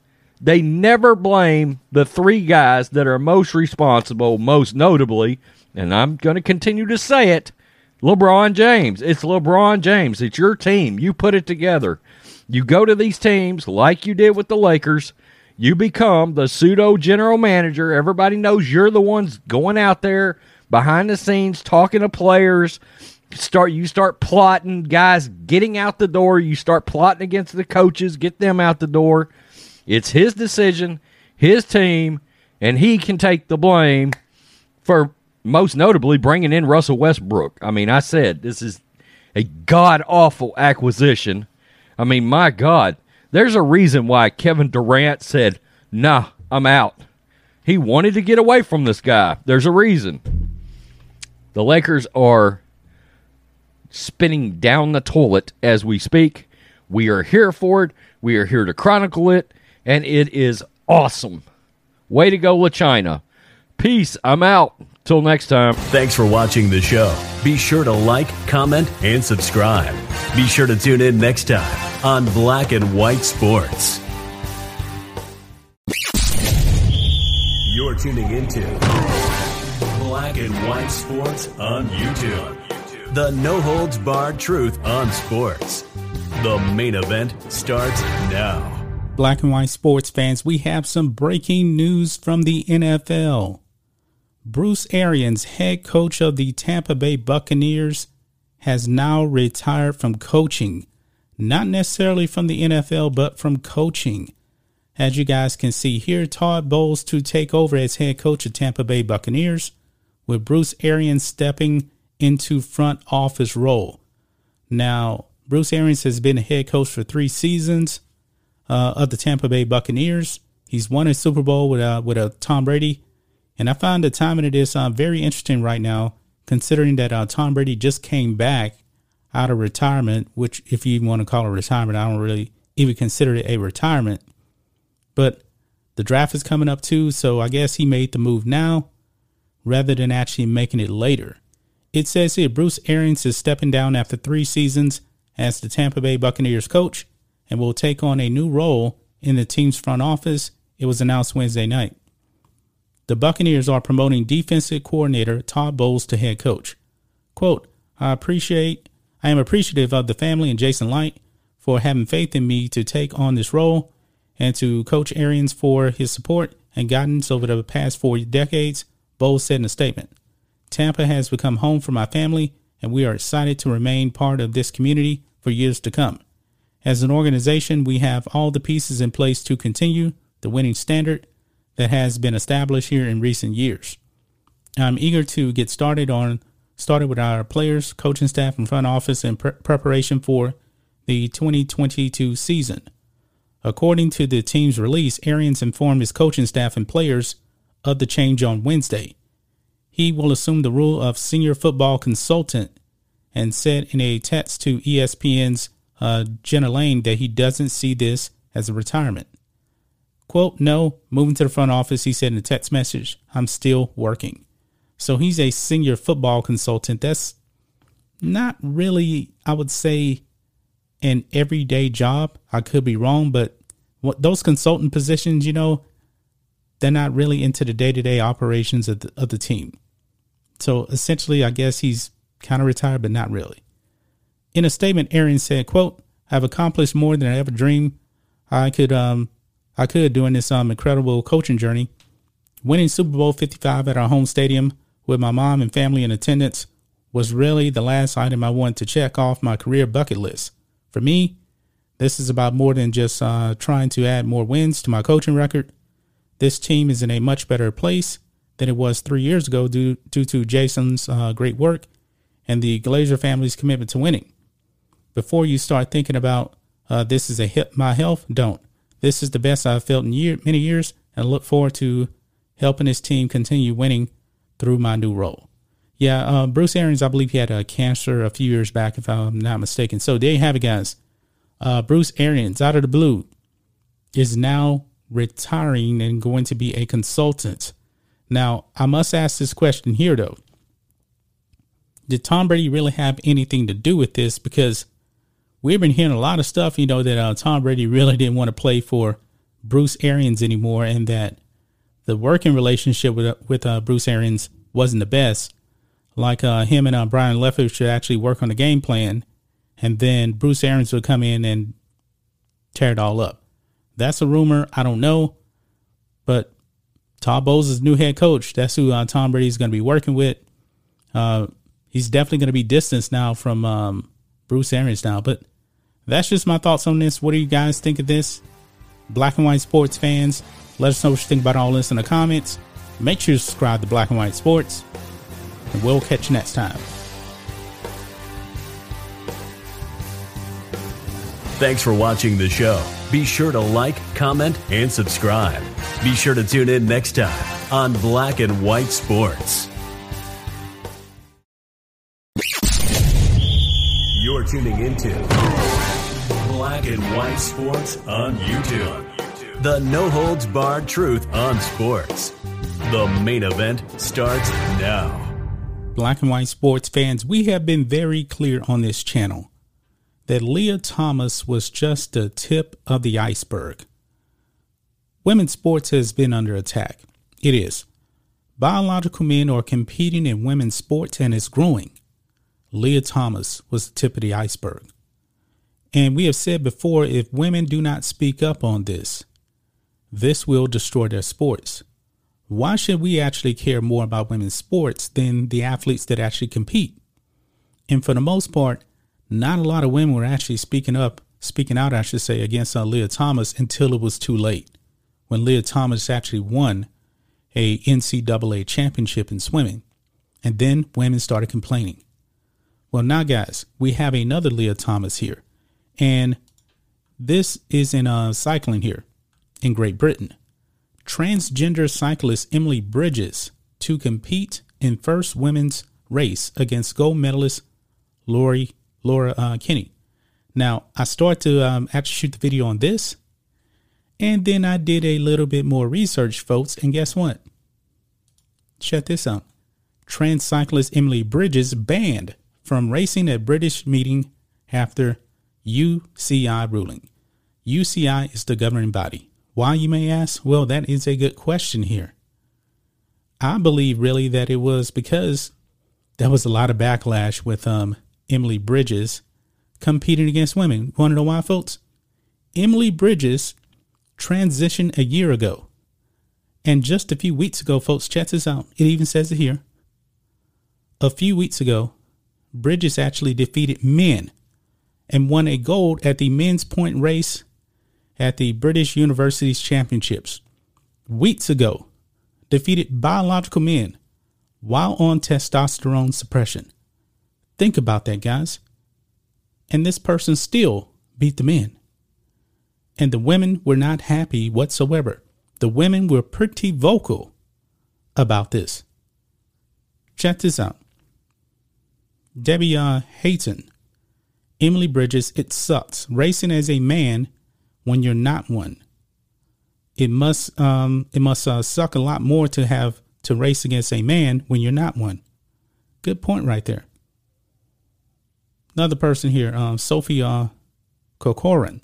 they never blame the three guys that are most responsible, most notably, and I'm going to continue to say it LeBron James. It's LeBron James. It's your team. You put it together. You go to these teams like you did with the Lakers. You become the pseudo general manager. Everybody knows you're the ones going out there behind the scenes talking to players. Start you start plotting guys getting out the door. You start plotting against the coaches, get them out the door. It's his decision, his team, and he can take the blame for most notably bringing in Russell Westbrook. I mean, I said this is a god awful acquisition. I mean, my God, there's a reason why Kevin Durant said, nah, I'm out. He wanted to get away from this guy. There's a reason. The Lakers are spinning down the toilet as we speak. We are here for it. We are here to chronicle it, and it is awesome. Way to go, LaChina. Peace. I'm out. Till next time. Thanks for watching the show. Be sure to like, comment, and subscribe. Be sure to tune in next time on Black and White Sports. You're tuning into Black and White Sports on YouTube. The no holds barred truth on sports. The main event starts now. Black and white sports fans, we have some breaking news from the NFL. Bruce Arians, head coach of the Tampa Bay Buccaneers, has now retired from coaching. Not necessarily from the NFL, but from coaching. As you guys can see here, Todd Bowles to take over as head coach of Tampa Bay Buccaneers, with Bruce Arians stepping into front office role. Now, Bruce Arians has been a head coach for three seasons uh, of the Tampa Bay Buccaneers. He's won a Super Bowl with uh, with a Tom Brady and I find the timing of this uh, very interesting right now, considering that uh, Tom Brady just came back out of retirement, which, if you want to call it retirement, I don't really even consider it a retirement. But the draft is coming up too, so I guess he made the move now rather than actually making it later. It says here Bruce Arians is stepping down after three seasons as the Tampa Bay Buccaneers coach and will take on a new role in the team's front office. It was announced Wednesday night. The Buccaneers are promoting defensive coordinator Todd Bowles to head coach. Quote, I appreciate I am appreciative of the family and Jason Licht for having faith in me to take on this role and to Coach Arians for his support and guidance over the past four decades, Bowles said in a statement. Tampa has become home for my family, and we are excited to remain part of this community for years to come. As an organization, we have all the pieces in place to continue the winning standard that has been established here in recent years. I'm eager to get started on started with our players, coaching staff, and front office in pre- preparation for the 2022 season. According to the team's release, Arians informed his coaching staff and players of the change on Wednesday. He will assume the role of senior football consultant and said in a text to ESPN's uh, Jenna Laine that he doesn't see this as a retirement. Quote, no, moving to the front office, he said in a text message, I'm still working. So he's a senior football consultant. That's not really, I would say, an everyday job. I could be wrong, but what those consultant positions, you know, they're not really into the day to day operations of the, of the team. So essentially, I guess he's kind of retired, but not really. In a statement, Arians said, quote, I've accomplished more than I ever dreamed I could um, I could during this um, incredible coaching journey. Winning Super Bowl 55 at our home stadium with my mom and family in attendance was really the last item I wanted to check off my career bucket list. For me, this is about more than just uh, trying to add more wins to my coaching record. This team is in a much better place than it was three years ago due, due to Jason's uh, great work and the Glazer family's commitment to winning. Before you start thinking about uh, this is a hit my health, don't. This is the best I've felt in year, many years, and I look forward to helping this team continue winning through my new role. Yeah, uh, Bruce Arians, I believe he had a cancer a few years back, if I'm not mistaken. So there you have it, guys. Uh, Bruce Arians, out of the blue, is now retiring and going to be a consultant. Now, I must ask this question here though. Did Tom Brady really have anything to do with this? Because we've been hearing a lot of stuff, you know, that uh, Tom Brady really didn't want to play for Bruce Arians anymore, and that the working relationship with with uh, Bruce Arians wasn't the best. Like uh, him and uh, Byron Leftwich should actually work on the game plan, and then Bruce Arians would come in and tear it all up. That's a rumor. I don't know, but Todd Bowles is new head coach. That's who uh, Tom Brady is going to be working with. Uh, he's definitely going to be distanced now from um, Bruce Arians now. But that's just my thoughts on this. What do you guys think of this? Black and white sports fans, let us know what you think about all this in the comments. Make sure you subscribe to Black and White Sports, and we'll catch you next time. Thanks for watching the show. Be sure to like, comment, and subscribe. Be sure to tune in next time on Black and White Sports. You're tuning into Black and White Sports on YouTube. The no holds barred truth on sports. The main event starts now. Black and white sports fans, we have been very clear on this channel that Lia Thomas was just the tip of the iceberg. Women's sports has been under attack. It is. Biological men are competing in women's sports and it's growing. Lia Thomas was the tip of the iceberg. And we have said before if women do not speak up on this, this will destroy their sports. Why should we actually care more about women's sports than the athletes that actually compete? And for the most part, not a lot of women were actually speaking up, speaking out, I should say, against uh, Lia Thomas until it was too late. When Lia Thomas actually won a NCAA championship in swimming. And then women started complaining. Well, now, guys, we have another Lia Thomas here. And this is in uh, cycling here in Great Britain. Transgender cyclist Emily Bridges to compete in first women's race against gold medalist Lori Laura uh, Kenny. Now, I started to um, actually shoot the video on this, and then I did a little bit more research, folks, and guess what? Check this out. Trans cyclist Emily Bridges banned from racing at British meeting after UCI ruling. UCI is the governing body. Why, you may ask? Well, that is a good question here. I believe really that it was because there was a lot of backlash with um, Emily Bridges competing against women. Want to know why, folks? Emily Bridges transitioned a year ago. And just a few weeks ago, folks, check this out. It even says it here. A few weeks ago, Bridges actually defeated men and won a gold at the men's point race at the British Universities Championships. Weeks ago, defeated biological men while on testosterone suppression. Think about that, guys. And this person still beat the men. And the women were not happy whatsoever. The women were pretty vocal about this. Check this out. Debbie uh, Hayton, Emily Bridges, it sucks. Racing as a man when you're not one. It must um, it must uh, suck a lot more to have to race against a man when you're not one. Good point right there. Another person here, um, Sophia Corcoran.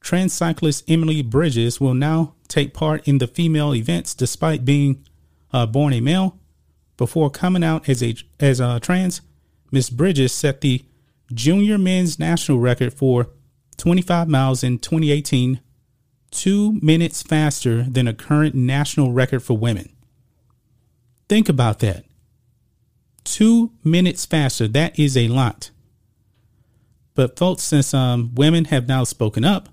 Trans cyclist Emily Bridges will now take part in the female events despite being uh, born a male. Before coming out as a as a trans, Miss Bridges set the junior men's national record for 25 miles in 2018, two minutes faster than a current national record for women. Think about that. Two minutes faster. That is a lot. But folks, since um, women have now spoken up,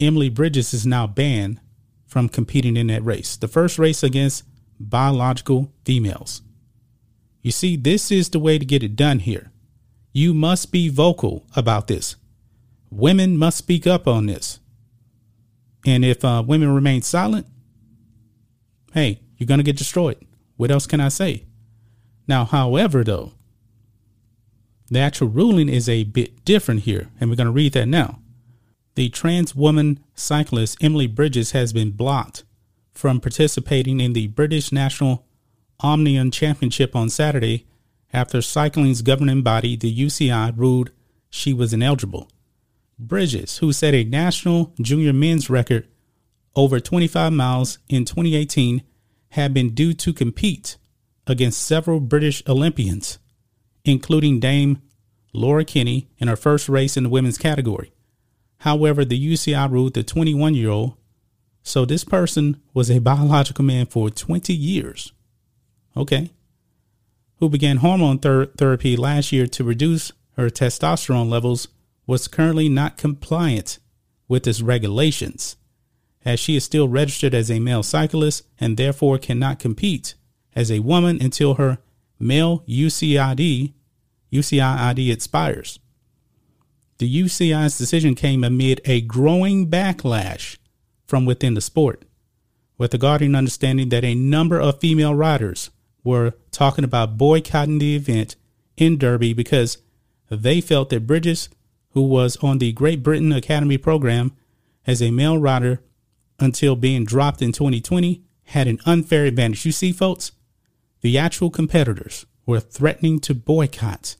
Emily Bridges is now banned from competing in that race. The first race against biological females. You see, this is the way to get it done here. You must be vocal about this. Women must speak up on this. And if uh, women remain silent, hey, you're going to get destroyed. What else can I say? Now, however, though, the actual ruling is a bit different here, and we're going to read that now. The trans woman cyclist Emily Bridges has been blocked from participating in the British National Omnium Championship on Saturday after cycling's governing body, the UCI, ruled she was ineligible. Bridges, who set a national junior men's record over 25 miles in 2018, had been due to compete against several British Olympians, including Dame Laura Kenny in her first race in the women's category. However, the UCI ruled the 21 year old, so this person was a biological man for 20 years. Okay. Who began hormone ther- therapy last year to reduce her testosterone levels was currently not compliant with its regulations, as she is still registered as a male cyclist and therefore cannot compete as a woman until her male UCID UCI expires. The UCI's decision came amid a growing backlash from within the sport, with the guardian understanding that a number of female riders were talking about boycotting the event in Derby because they felt that Bridges, who was on the Great Britain Academy program as a male rider until being dropped in 2020, had an unfair advantage. You see, folks, the actual competitors were threatening to boycott.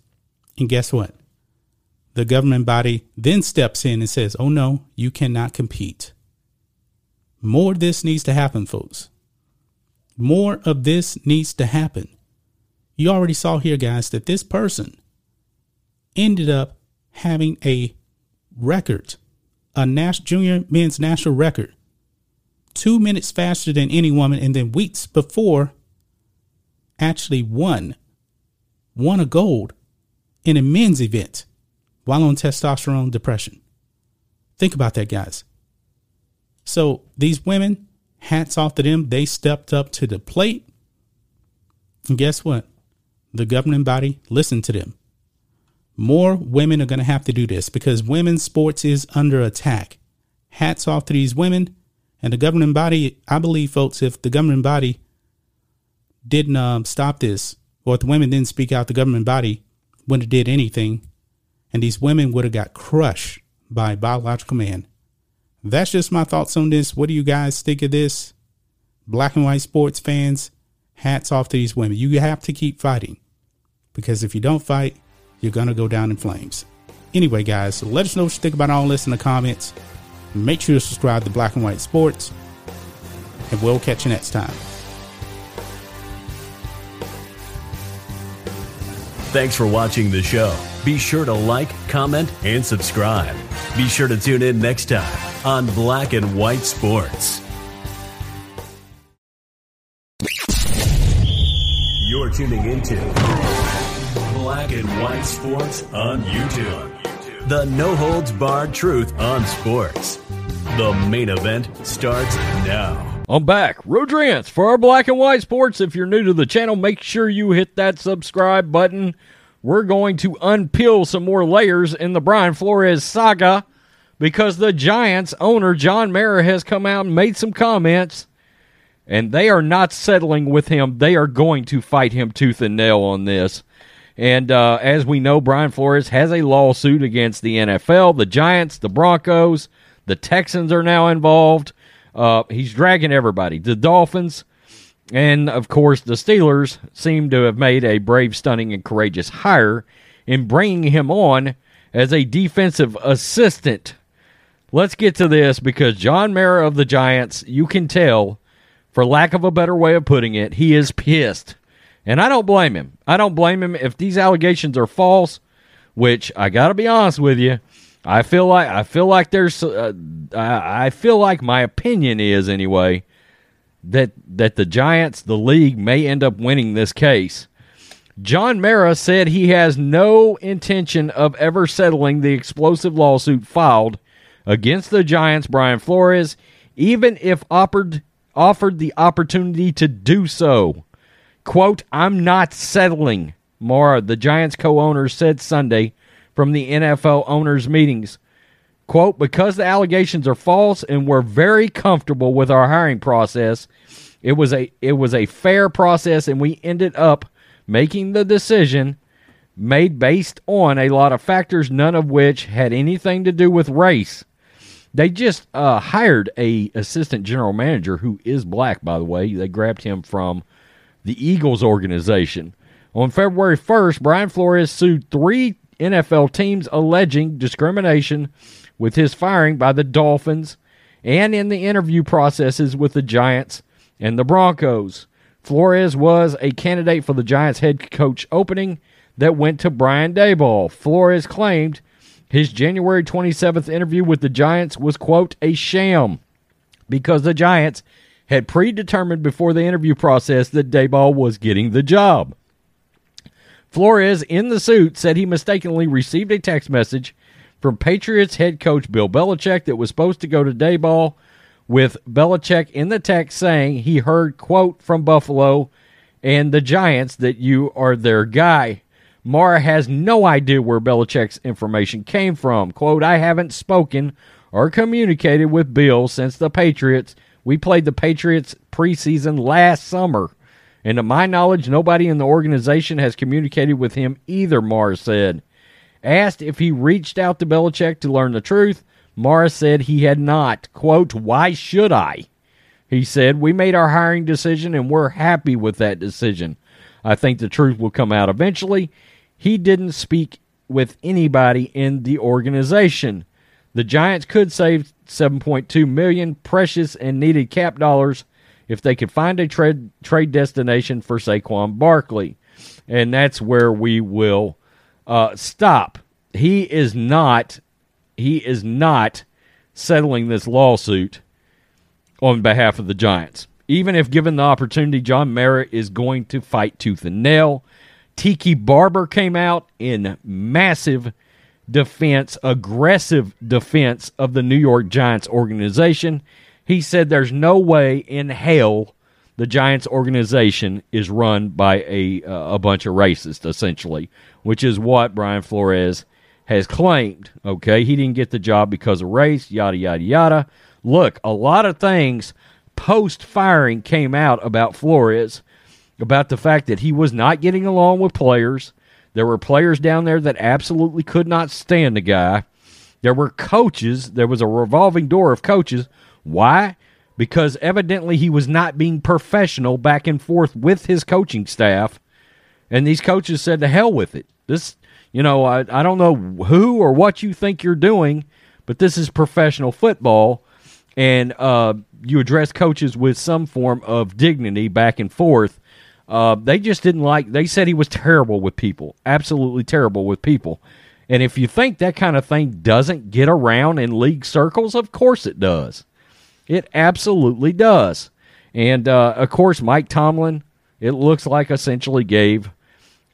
And guess what? The government body then steps in and says, oh no, you cannot compete. More of this needs to happen, folks. More of this needs to happen. You already saw here, guys, that this person ended up having a record, a Nash, junior men's national record, two minutes faster than any woman, and then weeks before actually won, won a gold in a men's event while on testosterone depression. Think about that, guys. So these women, hats off to them. They stepped up to the plate. And guess what? The governing body listened to them. More women are going to have to do this because women's sports is under attack. Hats off to these women and the governing body. I believe, folks, if the governing body didn't um, stop this, or if the women didn't speak out, the government body wouldn't have did anything, and these women would have got crushed by biological man. That's just my thoughts on this. What do you guys think of this? Black and white sports fans, hats off to these women. You have to keep fighting because if you don't fight, you're going to go down in flames. Anyway, guys, so let us know what you think about all this in the comments. Make sure to subscribe to Black and White Sports, and we'll catch you next time. Thanks for watching the show. Be sure to like, comment, and subscribe. Be sure to tune in next time on Black and White Sports. You're tuning into Black and White Sports on YouTube. The no holds barred truth on sports. The main event starts now. I'm back. Rodrance for our black and white sports. If you're new to the channel, make sure you hit that subscribe button. We're going to unpeel some more layers in the Brian Flores saga because the Giants owner, John Mara, has come out and made some comments, and they are not settling with him. They are going to fight him tooth and nail on this. And uh, as we know, Brian Flores has a lawsuit against the NFL, the Giants, the Broncos, the Texans are now involved. Uh, he's dragging everybody. The Dolphins, and of course, the Steelers seem to have made a brave, stunning, and courageous hire in bringing him on as a defensive assistant. Let's get to this because John Mara of the Giants, you can tell, for lack of a better way of putting it, he is pissed. And I don't blame him. I don't blame him if these allegations are false, which I got to be honest with you. I feel like I feel like there's uh, I feel like my opinion is anyway that that the Giants, the league, may end up winning this case. John Mara said he has no intention of ever settling the explosive lawsuit filed against the Giants, Brian Flores, even if offered offered the opportunity to do so. Quote, I'm not settling, Mara, the Giants co-owner said Sunday from the NFL owners' meetings. Quote, because the allegations are false and we're very comfortable with our hiring process, it was a it was a fair process and we ended up making the decision made based on a lot of factors, none of which had anything to do with race. They just uh, hired a assistant general manager who is black, by the way. They grabbed him from the Eagles organization. On February 1st, Brian Flores sued three NFL teams alleging discrimination with his firing by the Dolphins and in the interview processes with the Giants and the Broncos. Flores was a candidate for the Giants head coach opening that went to Brian Daboll. Flores claimed his January 27th interview with the Giants was, quote, a sham because the Giants had predetermined before the interview process that Daboll was getting the job. Flores, in the suit, said he mistakenly received a text message from Patriots head coach Bill Belichick that was supposed to go to Daboll, with Belichick in the text saying he heard, quote, from Buffalo and the Giants that you are their guy. Mara has no idea where Belichick's information came from. Quote, I haven't spoken or communicated with Bill since the Patriots. We played the Patriots preseason last summer. And to my knowledge, nobody in the organization has communicated with him either, Mara said. Asked if he reached out to Belichick to learn the truth, Mara said he had not. Quote, Why should I? He said, We made our hiring decision and we're happy with that decision. I think the truth will come out eventually. He didn't speak with anybody in the organization. The Giants could save 7.2 million precious and needed cap dollars if they could find a trade trade destination for Saquon Barkley. And that's where we will uh, stop. He is not he is not settling this lawsuit on behalf of the Giants. Even if given the opportunity, John Mara is going to fight tooth and nail. Tiki Barber came out in massive defense, aggressive defense of the New York Giants organization. He said there's no way in hell the Giants organization is run by a uh, a bunch of racists essentially, which is what Brian Flores has claimed. Okay, he didn't get the job because of race, yada yada yada. Look, a lot of things post firing came out about Flores about the fact that he was not getting along with players. There were players down there that absolutely could not stand the guy. There were coaches. There was a revolving door of coaches. Why? Because evidently he was not being professional back and forth with his coaching staff. And these coaches said, to hell with it. This, you know, I, I don't know who or what you think you're doing, but this is professional football. And uh, you address coaches with some form of dignity back and forth. Uh, they just didn't like. They said he was terrible with people, absolutely terrible with people. And if you think that kind of thing doesn't get around in league circles, of course it does. It absolutely does. And uh, of course, Mike Tomlin, it looks like essentially gave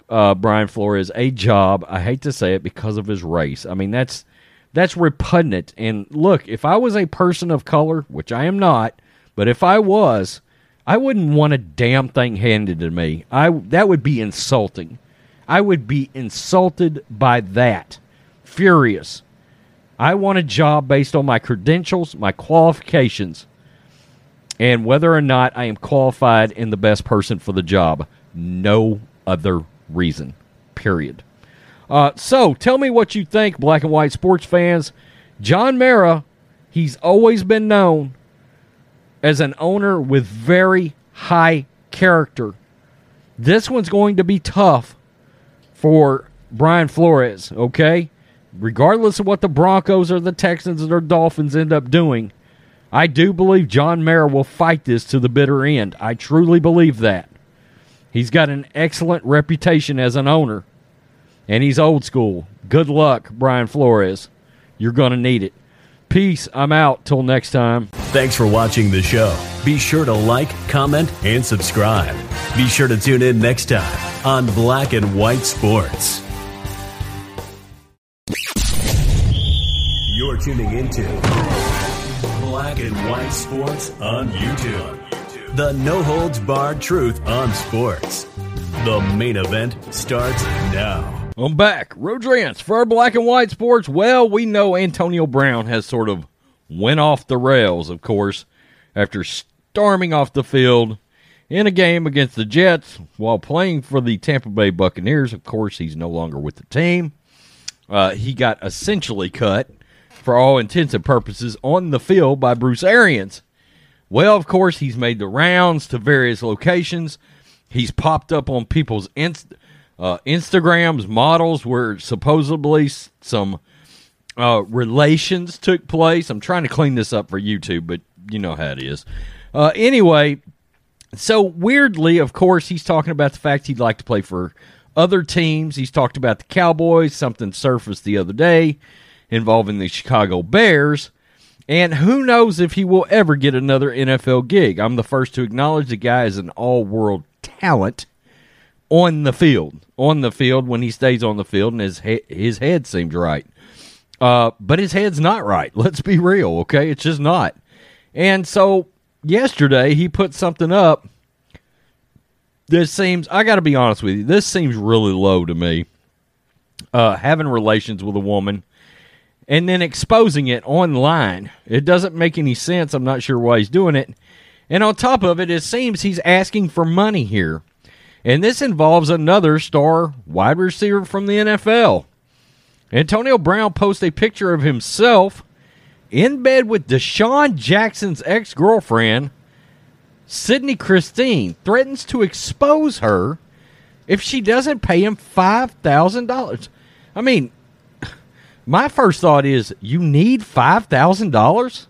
uh, Brian Flores a job. I hate to say it because of his race. I mean, that's that's repugnant. And look, if I was a person of color, which I am not, but if I was, I wouldn't want a damn thing handed to me. I that would be insulting. I would be insulted by that. Furious. I want a job based on my credentials, my qualifications, and whether or not I am qualified and the best person for the job. No other reason. Period. Uh, so tell me what you think, black and white sports fans. John Mara, he's always been known as an owner with very high character. This one's going to be tough for Brian Flores, okay? Regardless of what the Broncos or the Texans or Dolphins end up doing, I do believe John Mara will fight this to the bitter end. I truly believe that. He's got an excellent reputation as an owner and he's old school. Good luck, Brian Flores. You're going to need it. Peace. I'm out. Till next time. Thanks for watching the show. Be sure to like, comment, and subscribe. Be sure to tune in next time on Black and White Sports. You're tuning into Black and White Sports on YouTube. The no holds barred truth on sports. The main event starts now. I'm back. Rodrance for black and white sports. Well, we know Antonio Brown has sort of went off the rails, of course, after storming off the field in a game against the Jets while playing for the Tampa Bay Buccaneers. Of course, he's no longer with the team. Uh, he got essentially cut for all intents and purposes, on the field by Bruce Arians. Well, of course, he's made the rounds to various locations. He's popped up on people's inst- uh, Instagrams, models where supposedly some uh, relations took place. I'm trying to clean this up for YouTube, but you know how it is. Uh, anyway, so weirdly, of course, he's talking about the fact he'd like to play for other teams. He's talked about the Cowboys. Something surfaced the other day involving the Chicago Bears. And who knows if he will ever get another NFL gig. I'm the first to acknowledge the guy is an all world talent on the field. On the field when he stays on the field and his, he- his head seems right. Uh, but his head's not right. Let's be real, okay? It's just not. And so yesterday he put something up. This seems, I got to be honest with you, this seems really low to me. Uh, having relations with a woman and then exposing it online. It doesn't make any sense. I'm not sure why he's doing it. And on top of it, it seems he's asking for money here. And this involves another star wide receiver from the NFL. Antonio Brown posts a picture of himself in bed with DeSean Jackson's ex girlfriend, Cydney Christine, threatens to expose her if she doesn't pay him $5,000. I mean, my first thought is you need $5,000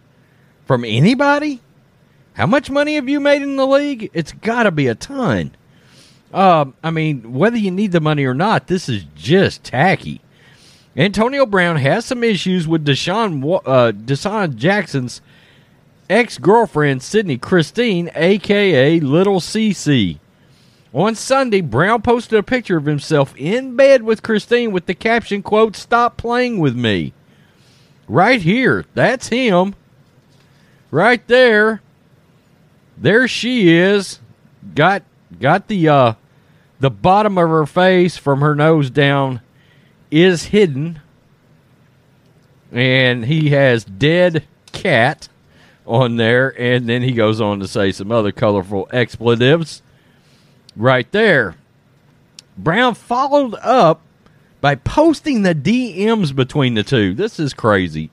from anybody? How much money have you made in the league? It's got to be a ton. Um, I mean, whether you need the money or not, this is just tacky. Antonio Brown has some issues with DeSean, uh, DeSean Jackson's ex girlfriend, Cydney Christine, aka Little CC. On Sunday, Brown posted a picture of himself in bed with Christine with the caption, quote, Stop playing with me. Right here. That's him. Right there. There she is. Got got the uh the bottom of her face from her nose down is hidden. And he has dead cat on there, and then he goes on to say some other colorful expletives right there. Brown followed up by posting the DMs between the two. This is crazy.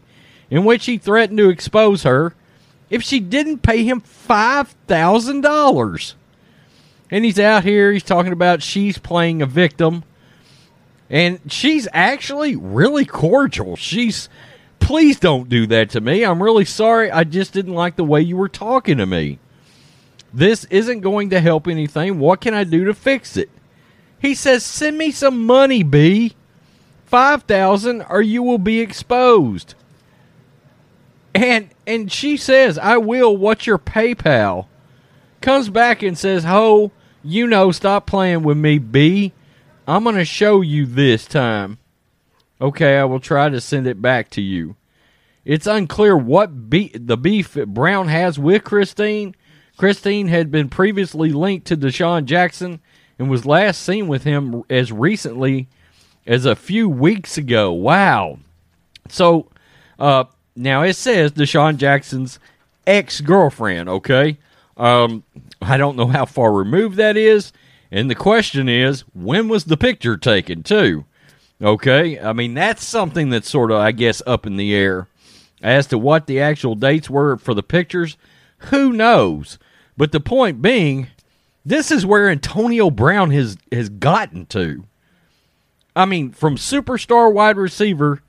In which he threatened to expose her if she didn't pay him $5,000. And he's out here, he's talking about she's playing a victim. And she's actually really cordial. She's, please don't do that to me. I'm really sorry. I just didn't like the way you were talking to me. This isn't going to help anything. What can I do to fix it? He says, "Send me some money, B. 5000 or you will be exposed." And and she says, "I will. What's your PayPal?" Comes back and says, "Ho, you know, stop playing with me, B. I'm going to show you this time." Okay, I will try to send it back to you. It's unclear what be- the beef Brown has with Christine. Christine had been previously linked to DeSean Jackson and was last seen with him as recently as a few weeks ago. Wow. So uh, now it says DeSean Jackson's ex girlfriend, okay? Um, I don't know how far removed that is. And the question is, when was the picture taken, too? Okay, I mean that's something that's sort of, I guess, up in the air as to what the actual dates were for the pictures. Who knows? But the point being, this is where Antonio Brown has has gotten to. I mean, from superstar wide receiver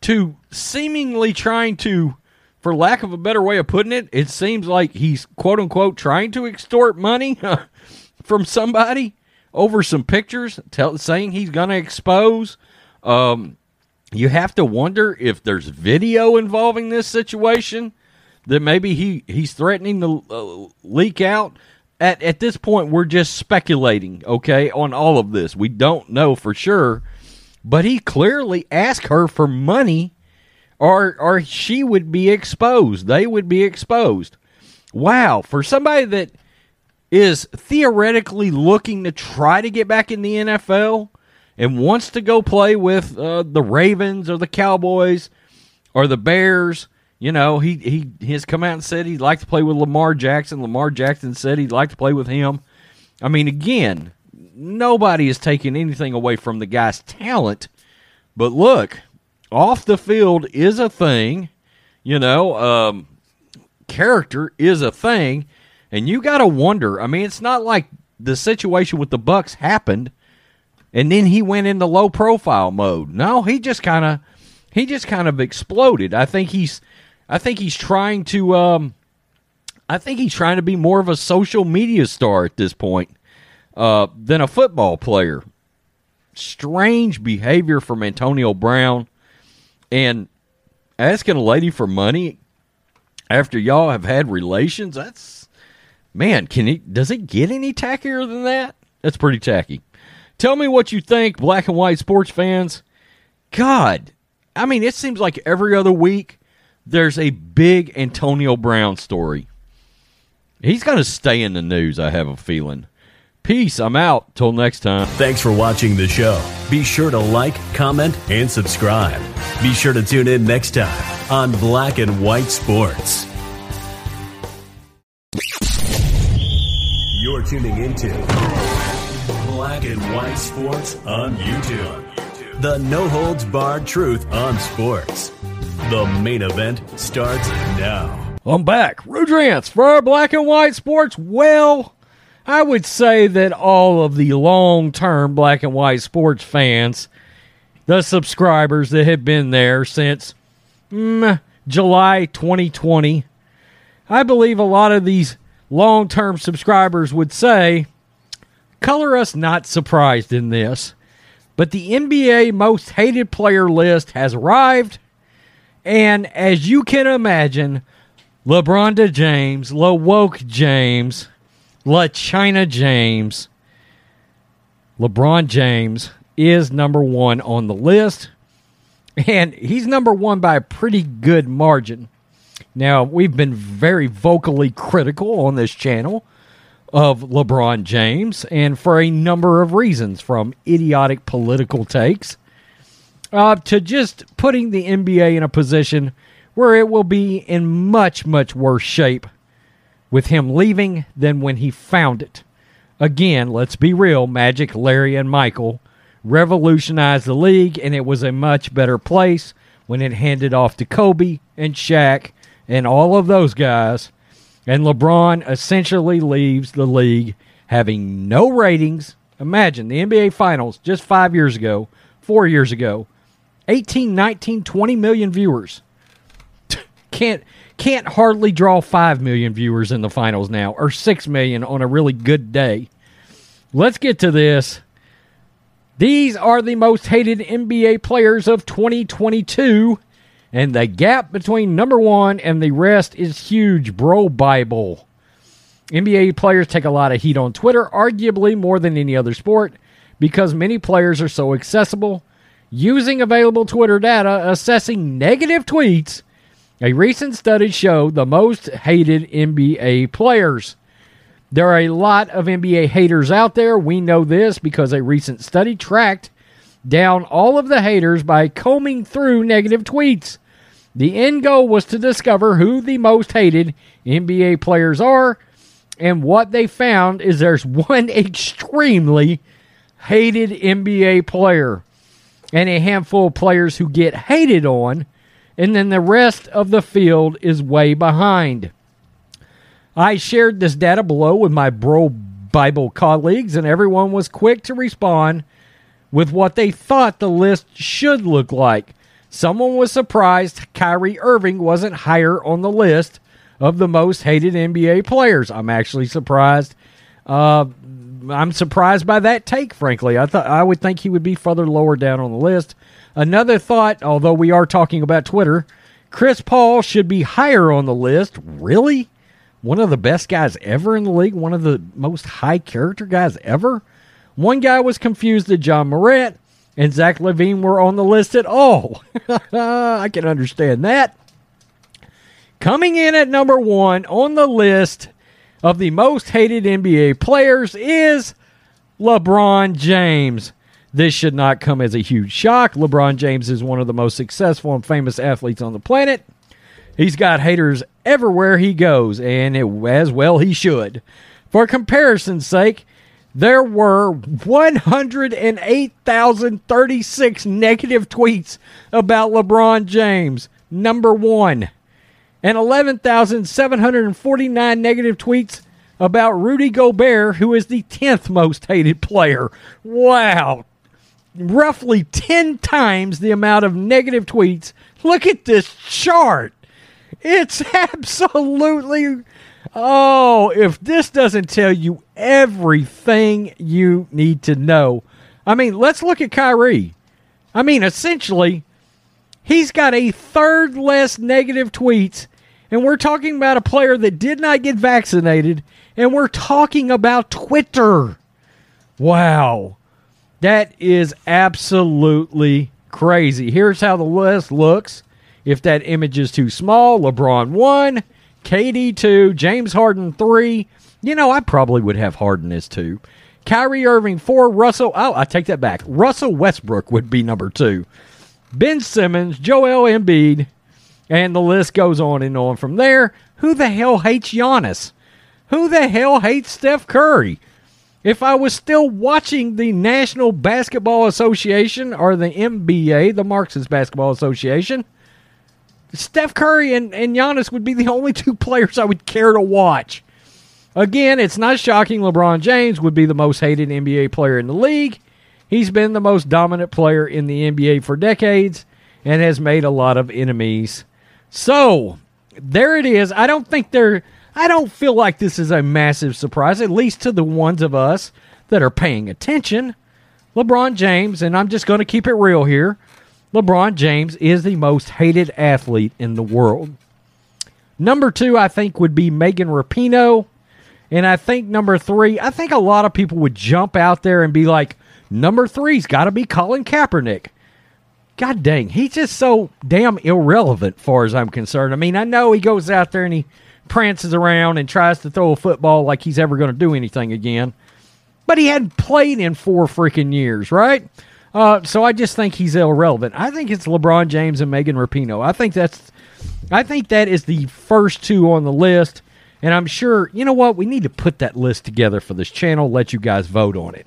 to seemingly trying to, for lack of a better way of putting it, it seems like he's quote unquote trying to extort money from somebody over some pictures, tell, saying he's going to expose. Um, you have to wonder if there's video involving this situation that maybe he, he's threatening to uh, leak out. At, at this point, we're just speculating, okay, on all of this. We don't know for sure, but he clearly asked her for money or, or she would be exposed. They would be exposed. Wow, for somebody that is theoretically looking to try to get back in the NFL and wants to go play with uh, the Ravens or the Cowboys or the Bears. You know, he, he has come out and said he'd like to play with Lamar Jackson. Lamar Jackson said he'd like to play with him. I mean, again, nobody is taking anything away from the guy's talent. But look, off the field is a thing. You know, um, character is a thing, and you got to wonder. I mean, it's not like the situation with the Bucks happened, and then he went into low profile mode. No, he just kind of he just kind of exploded. I think he's I think he's trying to um, I think he's trying to be more of a social media star at this point uh, than a football player. Strange behavior from Antonio Brown and asking a lady for money after y'all have had relations. That's man, can he does it get any tackier than that? That's pretty tacky. Tell me what you think, black and white sports fans. God, I mean, it seems like every other week there's a big Antonio Brown story. He's going to stay in the news, I have a feeling. Peace. I'm out. Till next time. Thanks for watching the show. Be sure to like, comment, and subscribe. Be sure to tune in next time on Black and White Sports. You're tuning into Black and White Sports on YouTube. The no holds barred truth on sports. The main event starts now. I'm back. Rudrance for our black and white sports. Well, I would say that all of the long term black and white sports fans, the subscribers that have been there since mm, July 2020, I believe a lot of these long term subscribers would say, color us not surprised in this. But the NBA most hated player list has arrived. And as you can imagine, LeBron James, La Woke James, La China James, LeBron James is number one on the list. And he's number one by a pretty good margin. Now, we've been very vocally critical on this channel of LeBron James, and for a number of reasons, from idiotic political takes uh, to just putting the NBA in a position where it will be in much, much worse shape with him leaving than when he found it. Again, let's be real Magic, Larry, and Michael revolutionized the league, and it was a much better place when it handed off to Kobe and Shaq and all of those guys. And LeBron essentially leaves the league having no ratings. Imagine the NBA Finals just five years ago, four years ago, 18, 19, 20 million viewers. can't can't hardly draw 5 million viewers in the finals now or 6 million on a really good day. Let's get to this. These are the most hated NBA players of 2022 and the gap between number 1 and the rest is huge, BroBible. NBA players take a lot of heat on Twitter, arguably more than any other sport, because many players are so accessible using available Twitter data assessing negative tweets, a recent study showed the most hated NBA players. There are a lot of NBA haters out there. We know this because a recent study tracked down all of the haters by combing through negative tweets. The end goal was to discover who the most hated NBA players are, and what they found is there's one extremely hated NBA player and a handful of players who get hated on, and then the rest of the field is way behind. I shared this data below with my BroBible colleagues, and everyone was quick to respond with what they thought the list should look like. Someone was surprised Kyrie Irving wasn't higher on the list of the most hated NBA players. I'm actually surprised uh, I'm surprised by that take. Frankly, I thought I would think he would be further lower down on the list. Another thought, although we are talking about Twitter, Chris Paul should be higher on the list. Really, one of the best guys ever in the league, one of the most high character guys ever. One guy was confused that Ja Morant and Zach LaVine were on the list at all. I can understand that. Coming in at number one on the list of the most hated NBA players is LeBron James. This should not come as a huge shock. LeBron James is one of the most successful and famous athletes on the planet. He's got haters everywhere he goes, and it, as well he should. For comparison's sake, there were 108,036 negative tweets about LeBron James, number one, and 11,749 negative tweets about Rudy Gobert, who is the 10th most hated player. Wow. Roughly 10 times the amount of negative tweets. Look at this chart. It's absolutely. Oh, if this doesn't tell you everything you need to know. I mean, let's look at Kyrie. I mean, essentially, he's got a third less negative tweets, and we're talking about a player that did not get vaccinated, and we're talking about Twitter. Wow. That is absolutely crazy. Here's how the list looks. If that image is too small, LeBron 1, KD 2, James Harden 3. You know, I probably would have Harden as 2. Kyrie Irving 4, Russell. Oh, I take that back. Russell Westbrook would be number 2. Ben Simmons, Joel Embiid, and the list goes on and on from there. Who the hell hates Giannis? Who the hell hates Steph Curry? If I was still watching the National Basketball Association or the NBA, the Marxist Basketball Association, Steph Curry and, and Giannis would be the only two players I would care to watch. Again, it's not shocking LeBron James would be the most hated NBA player in the league. He's been the most dominant player in the NBA for decades and has made a lot of enemies. So, there it is. I don't think they're I don't feel like this is a massive surprise, at least to the ones of us that are paying attention. LeBron James, and I'm just going to keep it real here. LeBron James is the most hated athlete in the world. Number two, I think, would be Megan Rapinoe. And I think number three, I think a lot of people would jump out there and be like, number three's got to be Colin Kaepernick. God dang, he's just so damn irrelevant, far as I'm concerned. I mean, I know he goes out there and he prances around and tries to throw a football like he's ever going to do anything again. But he hadn't played in four freaking years, right? Uh, so I just think he's irrelevant. I think it's LeBron James and Megan Rapinoe. I think that's, I think that is the first two on the list. And I'm sure, you know what? We need to put that list together for this channel, let you guys vote on it.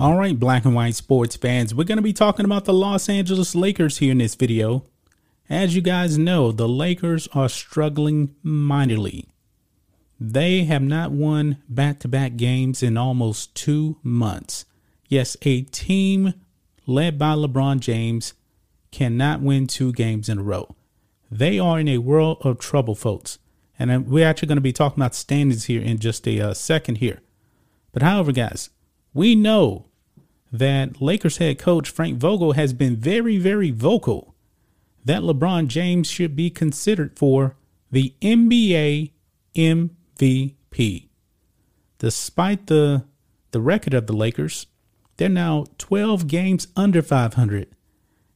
All right, black and white sports fans, we're going to be talking about the Los Angeles Lakers here in this video. As you guys know, the Lakers are struggling mightily. They have not won back to back games in almost two months. Yes, a team led by LeBron James cannot win two games in a row. They are in a world of trouble, folks. And we're actually going to be talking about standings here in just a uh, second here. But however, guys, we know that Lakers head coach Frank Vogel has been very, very vocal that LeBron James should be considered for the NBA MVP. Despite the the record of the Lakers, they're now 12 games under 500.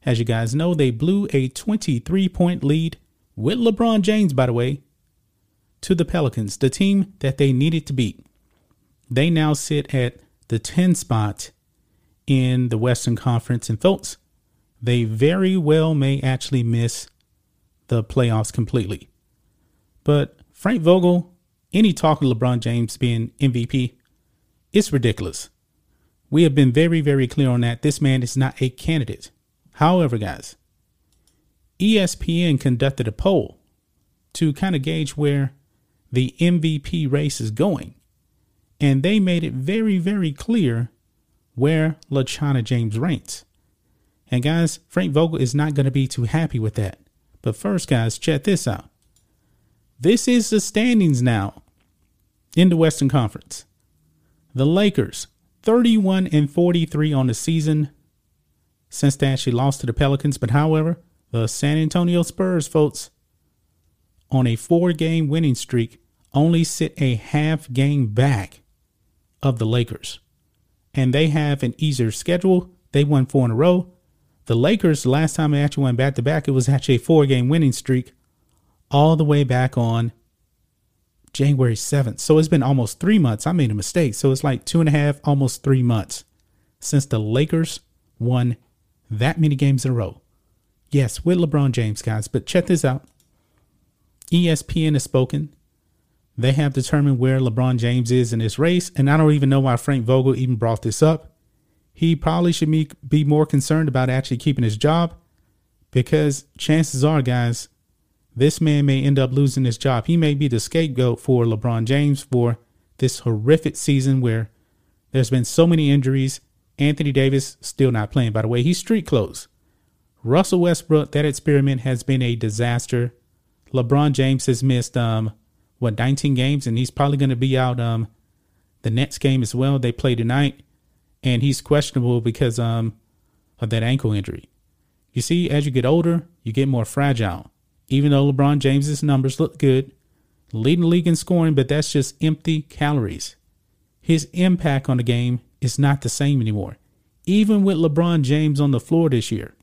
As you guys know, they blew a 23 point lead with LeBron James, by the way, to the Pelicans, the team that they needed to beat. They now sit at the 10 spot in the Western Conference. And folks, they very well may actually miss the playoffs completely. But Frank Vogel, any talk of LeBron James being MVP, it's ridiculous. We have been very, very clear on that. This man is not a candidate. However, guys, ESPN conducted a poll to kind of gauge where the MVP race is going. And they made it very, very clear where LaChana James ranks. And guys, Frank Vogel is not going to be too happy with that. But first, guys, check this out. This is the standings now in the Western Conference. The Lakers, 31 and 43 on the season since they actually lost to the Pelicans. But however, the San Antonio Spurs, folks, on a four game winning streak, only sit a half game back of the Lakers. And they have an easier schedule. They won four in a row. The Lakers, last time they actually went back to back, it was actually a four game winning streak all the way back on January 7th. So it's been almost three months. I made a mistake. So it's like two and a half, almost three months since the Lakers won that many games in a row. Yes, with LeBron James, guys. But check this out ESPN has spoken. They have determined where LeBron James is in this race. And I don't even know why Frank Vogel even brought this up. He probably should be, be more concerned about actually keeping his job because chances are, guys, this man may end up losing his job. He may be the scapegoat for LeBron James for this horrific season where there's been so many injuries. Anthony Davis still not playing, by the way. He's street clothes. Russell Westbrook, that experiment has been a disaster. LeBron James has missed um what 19 games, and he's probably going to be out um the next game as well. They play tonight, and he's questionable because um of that ankle injury. You see, as you get older, you get more fragile even though LeBron James's numbers look good, leading the league in scoring, but that's just empty calories. His impact on the game is not the same anymore. Even with LeBron James on the floor this year,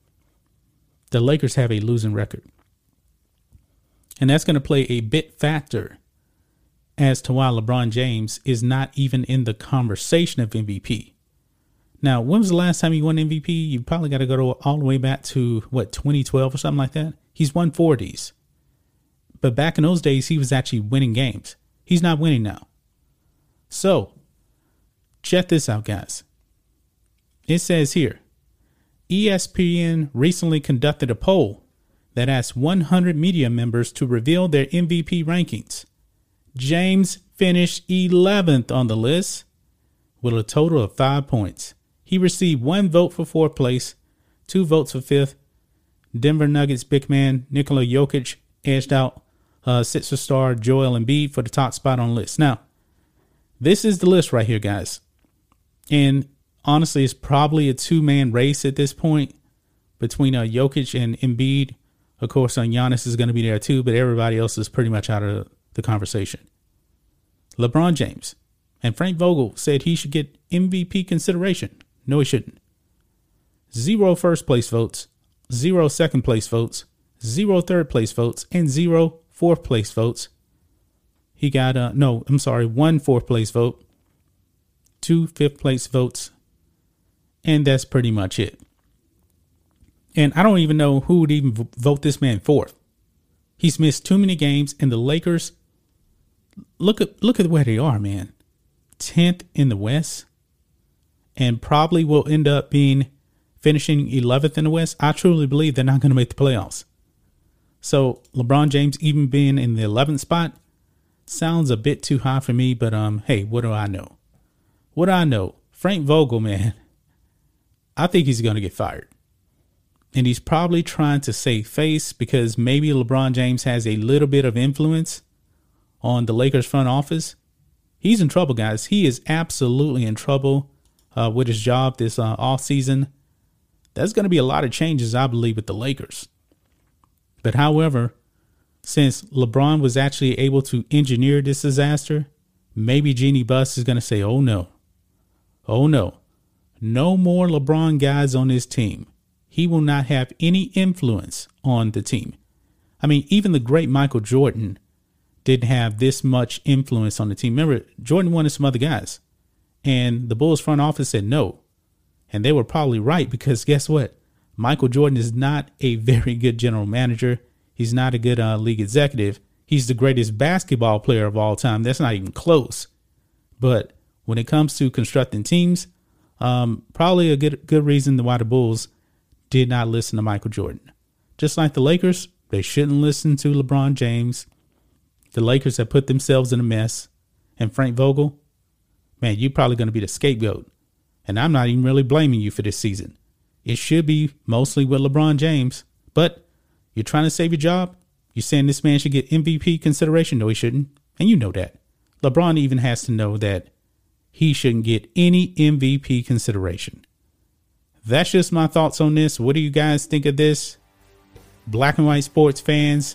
the Lakers have a losing record. And that's going to play a bit factor as to why LeBron James is not even in the conversation of MVP. Now, when was the last time he won MVP? You probably got to go to all the way back to what 2012 or something like that. He's won 40s. But back in those days, he was actually winning games. He's not winning now. So, check this out, guys. It says here ESPN recently conducted a poll that asked 100 media members to reveal their MVP rankings. James finished 11th on the list with a total of five points. He received one vote for fourth place, two votes for fifth, Denver Nuggets big man Nikola Jokic edged out uh, Sixer star Joel Embiid for the top spot on the list. Now, this is the list right here, guys. And honestly, it's probably a two man race at this point between uh, Jokic and Embiid. Of course, uh, Giannis is going to be there too, but everybody else is pretty much out of the conversation. LeBron James and Frank Vogel said he should get MVP consideration. No, he shouldn't. Zero first place votes, zero second place votes, zero third place votes, and zero fourth place votes. He got, uh, no, I'm sorry, one fourth place vote, two fifth place votes, and that's pretty much it. And I don't even know who would even vote this man fourth. He's missed too many games, and the Lakers look at look at where they are, man. Tenth in the West, and probably will end up being finishing 11th in the West, I truly believe they're not going to make the playoffs. So LeBron James even being in the 11th spot sounds a bit too high for me, but um, hey, what do I know? What do I know? Frank Vogel, man, I think he's going to get fired. And he's probably trying to save face because maybe LeBron James has a little bit of influence on the Lakers front office. He's in trouble, guys. He is absolutely in trouble uh, with his job this uh, off season there's going to be a lot of changes, I believe, with the Lakers. But however, since LeBron was actually able to engineer this disaster, maybe Jeanie Buss is going to say, oh no, oh no, no more LeBron guys on this team. He will not have any influence on the team. I mean, even the great Michael Jordan didn't have this much influence on the team. Remember, Jordan wanted some other guys, and the Bulls front office said no. And they were probably right because guess what? Michael Jordan is not a very good general manager. He's not a good uh, league executive. He's the greatest basketball player of all time. That's not even close. But when it comes to constructing teams, um, probably a good good reason why the Bulls did not listen to Michael Jordan. Just like the Lakers, they shouldn't listen to LeBron James. The Lakers have put themselves in a mess. And Frank Vogel, man, you're probably going to be the scapegoat and I'm not even really blaming you for this season. It should be mostly with LeBron James, but you're trying to save your job? You're saying this man should get MVP consideration? No, he shouldn't. And you know that. LeBron even has to know that he shouldn't get any MVP consideration. That's just my thoughts on this. What do you guys think of this? Black and white sports fans,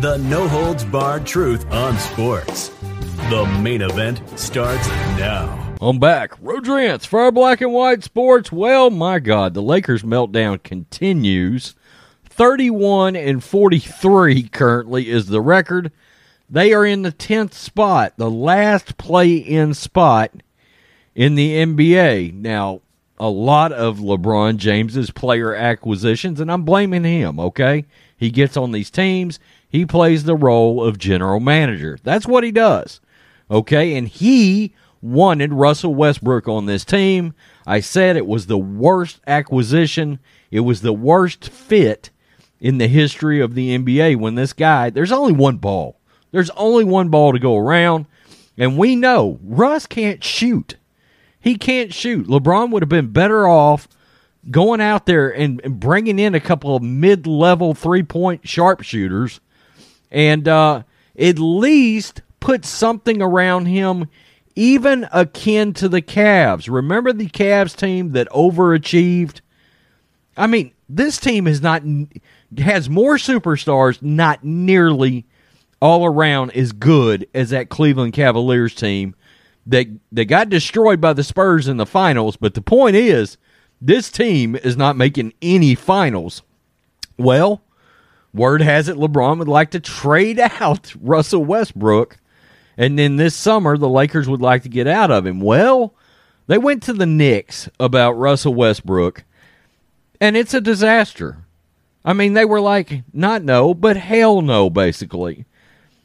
The no holds barred truth on sports. The main event starts now. I'm back. Rodrance for our black and white sports. Well, my God, the Lakers meltdown continues. 31 and 43 currently is the record. They are in the 10th spot, the last play in spot in the NBA. Now, a lot of LeBron James's player acquisitions, and I'm blaming him, okay? He gets on these teams, he plays the role of general manager. That's what he does, okay? And he wanted Russell Westbrook on this team. I said it was the worst acquisition, it was the worst fit in the history of the NBA when this guy, there's only one ball. There's only one ball to go around. And we know Russ can't shoot. He can't shoot. LeBron would have been better off going out there and, bringing in a couple of mid level three point sharpshooters and uh, at least put something around him even akin to the Cavs. Remember the Cavs team that overachieved? I mean, this team is not has more superstars, not nearly all around as good as that Cleveland Cavaliers team that that got destroyed by the Spurs in the finals. But the point is, this team is not making any finals. Well, word has it LeBron would like to trade out Russell Westbrook and then this summer, the Lakers would like to get out of him. Well, they went to the Knicks about Russell Westbrook, and it's a disaster. I mean, they were like, not no, but hell no, basically.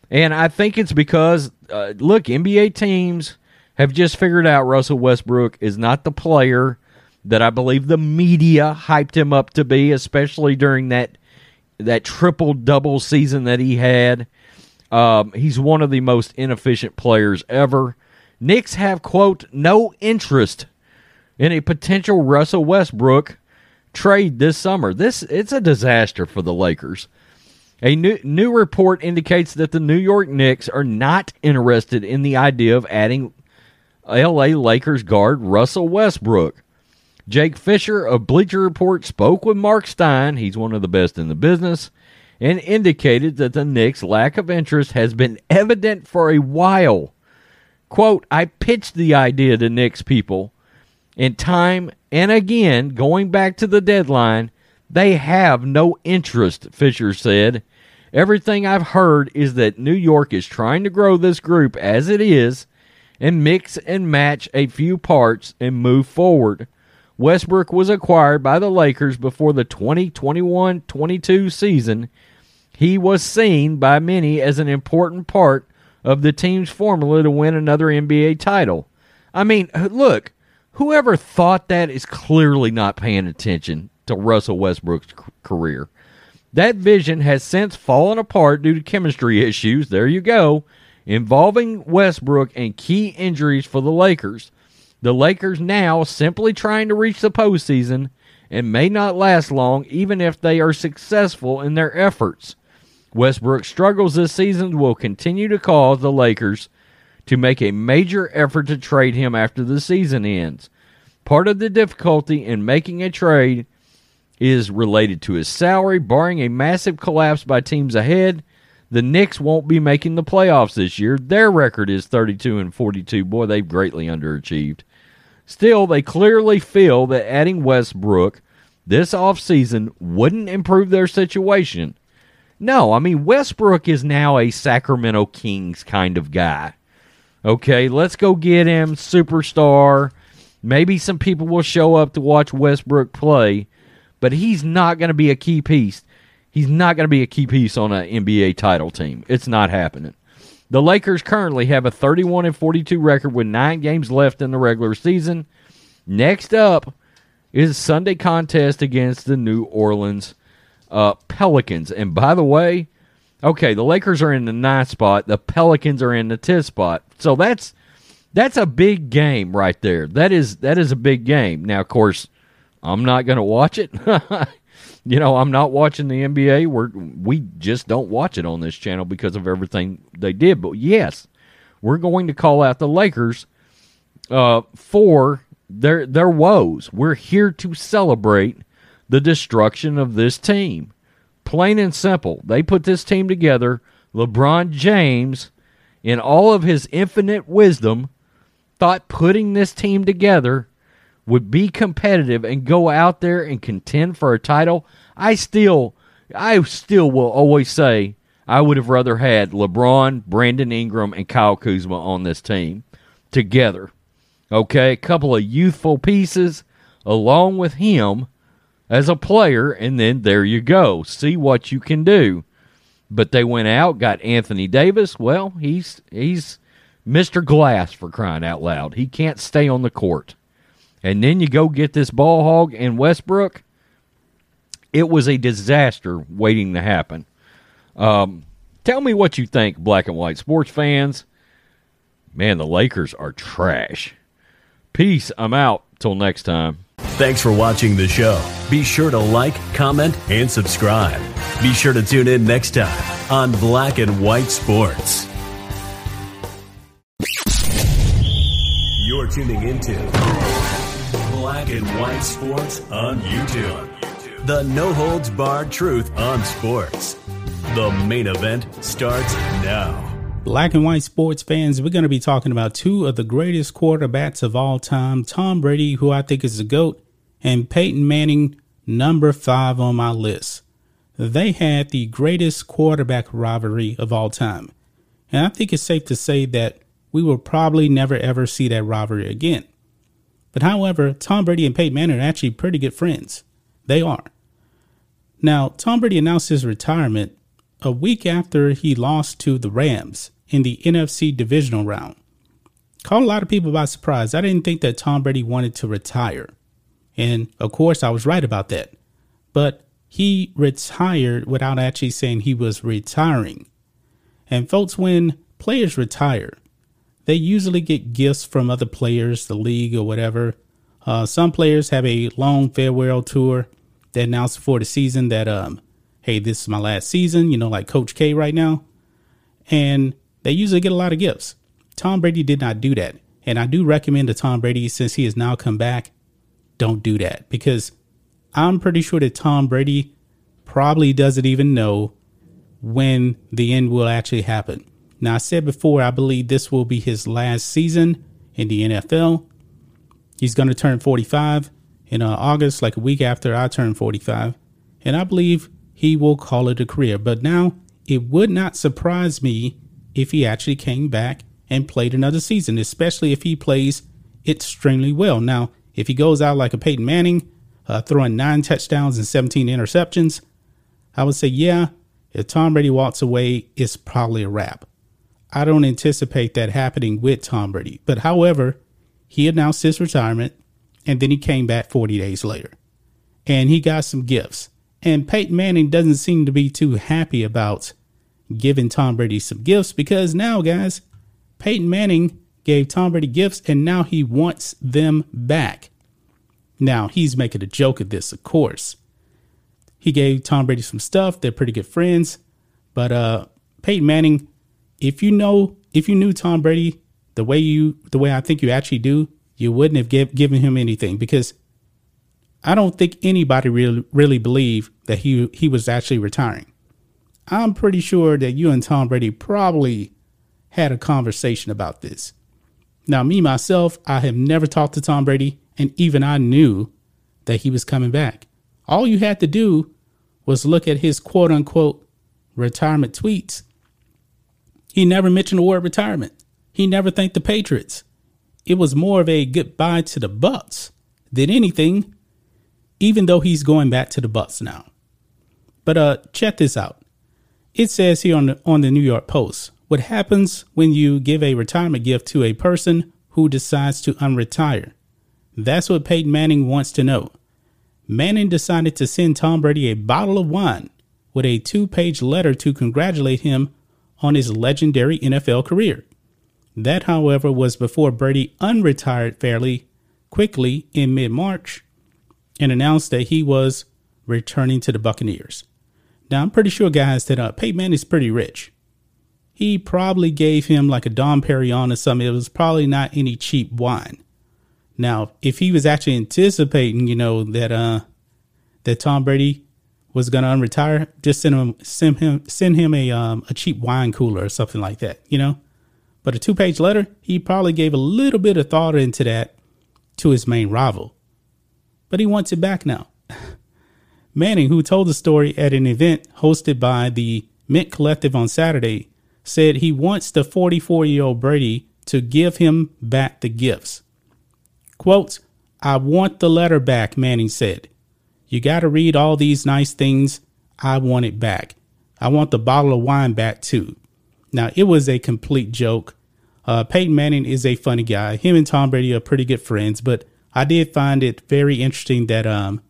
And I think it's because, uh, look, NBA teams have just figured out Russell Westbrook is not the player that I believe the media hyped him up to be, especially during that that triple double season that he had. Um, he's one of the most inefficient players ever. Knicks have, quote, no interest in a potential Russell Westbrook trade this summer. This it's a disaster for the Lakers. A new new report indicates that the New York Knicks are not interested in the idea of adding LA Lakers guard Russell Westbrook. Jake Fisher of Bleacher Report spoke with Marc Stein, he's one of the best in the business, and indicated that the Knicks' lack of interest has been evident for a while. Quote, I pitched the idea to Knicks people, and time and again, going back to the deadline, they have no interest, Fisher said. Everything I've heard is that New York is trying to grow this group as it is and mix and match a few parts and move forward. Westbrook was acquired by the Lakers before the 2021 22 season he was seen by many as an important part of the team's formula to win another NBA title. I mean, look, whoever thought that is clearly not paying attention to Russell Westbrook's career. That vision has since fallen apart due to chemistry issues. There you go. Involving Westbrook and key injuries for the Lakers. The Lakers now simply trying to reach the postseason and may not last long even if they are successful in their efforts. Westbrook's struggles this season will continue to cause the Lakers to make a major effort to trade him after the season ends. Part of the difficulty in making a trade is related to his salary. Barring a massive collapse by teams ahead, the Knicks won't be making the playoffs this year. Their record is 32 and 42. Boy, they've greatly underachieved. Still, they clearly feel that adding Westbrook this offseason wouldn't improve their situation. No, I mean Westbrook is now a Sacramento Kings kind of guy. Okay, let's go get him, superstar. Maybe some people will show up to watch Westbrook play, but he's not going to be a key piece. He's not going to be a key piece on an NBA title team. It's not happening. The Lakers currently have a 31 and 42 record with 9 games left in the regular season. Next up is Sunday contest against the New Orleans uh, Pelicans. And by the way, okay, the Lakers are in the ninth spot. The Pelicans are in the tenth spot. So that's that's a big game right there. That is that is a big game. Now, of course, I'm not going to watch it. You know, I'm not watching the NBA. We're we just don't watch it on this channel because of everything they did. But yes, we're going to call out the Lakers uh, for their their woes. We're here to celebrate the destruction of this team. Plain and simple. They put this team together. LeBron James, in all of his infinite wisdom, thought putting this team together would be competitive and go out there and contend for a title. I still I still will always say I would have rather had LeBron, Brandon Ingram, and Kyle Kuzma on this team together. Okay, a couple of youthful pieces along with him as a player, and then there you go. See what you can do. But they went out, got Anthony Davis. Well, he's he's Mr. Glass for crying out loud. He can't stay on the court. And then you go get this ball hog in Westbrook. It was a disaster waiting to happen. Um, tell me what you think, black and white sports fans. Man, the Lakers are trash. Peace. I'm out. Till next time. Thanks for watching the show. Be sure to like, comment, and subscribe. Be sure to tune in next time on Black and White Sports. You're tuning into Black and White Sports on YouTube. The no holds barred truth on sports. The main event starts now. Black and white sports fans, we're going to be talking about two of the greatest quarterbacks of all time Tom Brady, who I think is the GOAT, and Peyton Manning, number five on my list. They had the greatest quarterback rivalry of all time. And I think it's safe to say that we will probably never ever see that rivalry again. But however, Tom Brady and Peyton Manning are actually pretty good friends. They are. Now, Tom Brady announced his retirement a week after he lost to the Rams in the NFC divisional round. Caught a lot of people by surprise. I didn't think that Tom Brady wanted to retire. And of course, I was right about that. But he retired without actually saying he was retiring. And folks, when players retire, they usually get gifts from other players, the league, or whatever. Uh, some players have a long farewell tour that announces before the season that, um, hey, this is my last season, you know, like Coach K right now. And they usually get a lot of gifts. Tom Brady did not do that. And I do recommend to Tom Brady, since he has now come back, don't do that because I'm pretty sure that Tom Brady probably doesn't even know when the end will actually happen. Now, I said before, I believe this will be his last season in the NFL. He's going to turn 45 in uh, August, like a week after I turned 45. And I believe he will call it a career. But now, it would not surprise me if he actually came back and played another season, especially if he plays extremely well. Now, if he goes out like a Peyton Manning, uh, throwing nine touchdowns and 17 interceptions, I would say, yeah, if Tom Brady walks away, it's probably a wrap. I don't anticipate that happening with Tom Brady. But however, he announced his retirement and then he came back 40 days later and he got some gifts. And Peyton Manning doesn't seem to be too happy about giving Tom Brady some gifts because now, guys, Peyton Manning gave Tom Brady gifts and now he wants them back. Now, he's making a joke of this, of course. He gave Tom Brady some stuff. They're pretty good friends. But uh Peyton Manning if you know if you knew Tom Brady the way you the way I think you actually do, you wouldn't have give, given him anything because I don't think anybody really really believed that he he was actually retiring. I'm pretty sure that you and Tom Brady probably had a conversation about this. Now, me myself, I have never talked to Tom Brady, and even I knew that he was coming back. All you had to do was look at his quote unquote retirement tweets he never mentioned the word retirement. He never thanked the Patriots. It was more of a goodbye to the Bucs than anything, even though he's going back to the Bucs now. But uh check this out. It says here on the on the New York Post, what happens when you give a retirement gift to a person who decides to unretire? That's what Peyton Manning wants to know. Manning decided to send Tom Brady a bottle of wine with a two page letter to congratulate him on his legendary NFL career. That, however, was before Brady unretired fairly quickly in mid March and announced that he was returning to the Buccaneers. Now, I'm pretty sure, guys, that uh, Peyton is pretty rich. He probably gave him like a Dom Perignon or something. It was probably not any cheap wine. Now, if he was actually anticipating, you know, that uh that Tom Brady was going to unretire, just send him send him send him a um a cheap wine cooler or something like that, you know. But a two page letter, he probably gave a little bit of thought into that to his main rival. But he wants it back now. Manning, who told the story at an event hosted by the Mint Collective on Saturday, said he wants the 44 year old Brady to give him back the gifts. Quote, I want the letter back, Manning said. You got to read all these nice things. I want it back. I want the bottle of wine back too. Now, it was a complete joke. Uh, Peyton Manning is a funny guy. Him and Tom Brady are pretty good friends, but I did find it very interesting that um,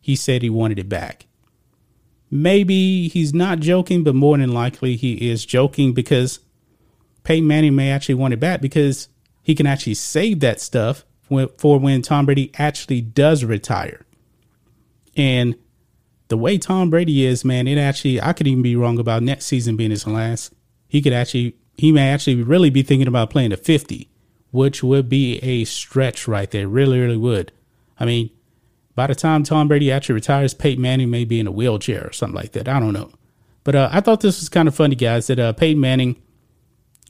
he said he wanted it back. Maybe he's not joking, but more than likely he is joking because Peyton Manning may actually want it back because he can actually save that stuff for when Tom Brady actually does retire. And the way Tom Brady is, man, it actually, I could even be wrong about next season being his last. He could actually, he may actually really be thinking about playing a 50, which would be a stretch right there. Really, really would. I mean, by the time Tom Brady actually retires, Peyton Manning may be in a wheelchair or something like that. I don't know. But uh, I thought this was kind of funny, guys, that uh, Peyton Manning,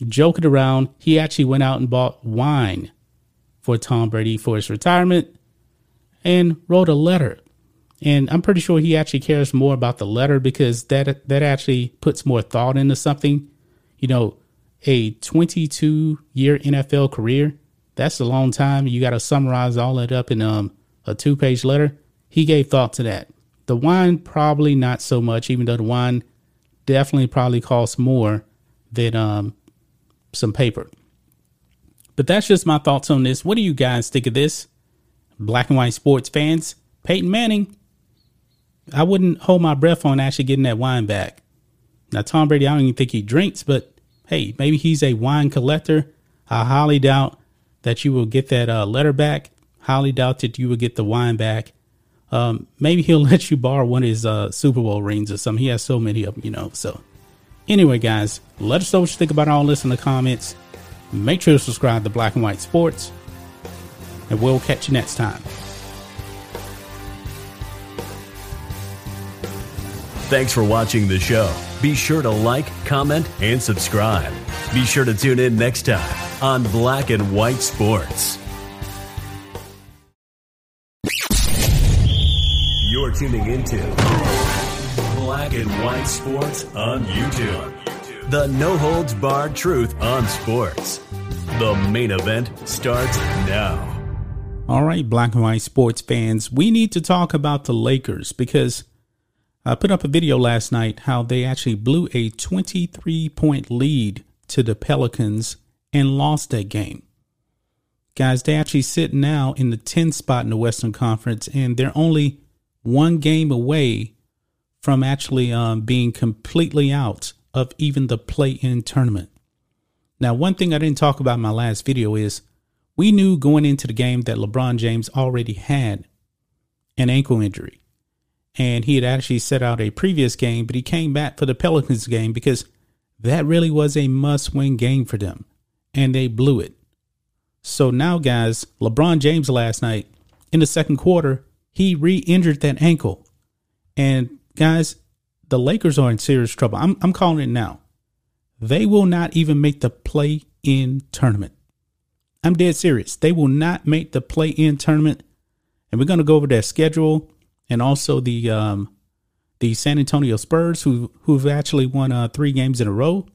joking around, he actually went out and bought wine for Tom Brady for his retirement and wrote a letter. And I'm pretty sure he actually cares more about the letter because that that actually puts more thought into something. You know, a 22 year NFL career, that's a long time. You got to summarize all that up in um a two page letter. He gave thought to that. The wine, probably not so much, even though the wine definitely probably costs more than um, some paper. But that's just my thoughts on this. What do you guys think of this? Black and white sports fans, Peyton Manning. I wouldn't hold my breath on actually getting that wine back. Now, Tom Brady, I don't even think he drinks, but hey, maybe he's a wine collector. I highly doubt that you will get that uh, letter back highly doubt that you will get the wine back. Um, maybe he'll let you borrow one of his uh, Super Bowl rings or something. He has so many of them, you know. So, anyway, guys, let us know what you think about all this in the comments. Make sure to subscribe to Black and White Sports, and we'll catch you next time. Thanks for watching the show. Be sure to like, comment, and subscribe. Be sure to tune in next time on Black and White Sports. You're tuning into Black and White Sports on YouTube. The no holds barred truth on sports. The main event starts now. All right, Black and White Sports fans, we need to talk about the Lakers because I put up a video last night how they actually blew a 23 point lead to the Pelicans and lost that game. Guys, they actually sit now in the 10th spot in the Western Conference and they're only one game away from actually um, being completely out of even the play in tournament. Now, one thing I didn't talk about in my last video is we knew going into the game that LeBron James already had an ankle injury. And he had actually set out a previous game, but he came back for the Pelicans game because that really was a must win game for them. And they blew it. So now, guys, LeBron James last night in the second quarter he re-injured that ankle. And guys, the Lakers are in serious trouble. I'm I'm calling it now. They will not even make the play-in tournament. I'm dead serious. They will not make the play-in tournament. And we're going to go over their schedule and also the um the San Antonio Spurs who who've actually won uh, 3 games in a row.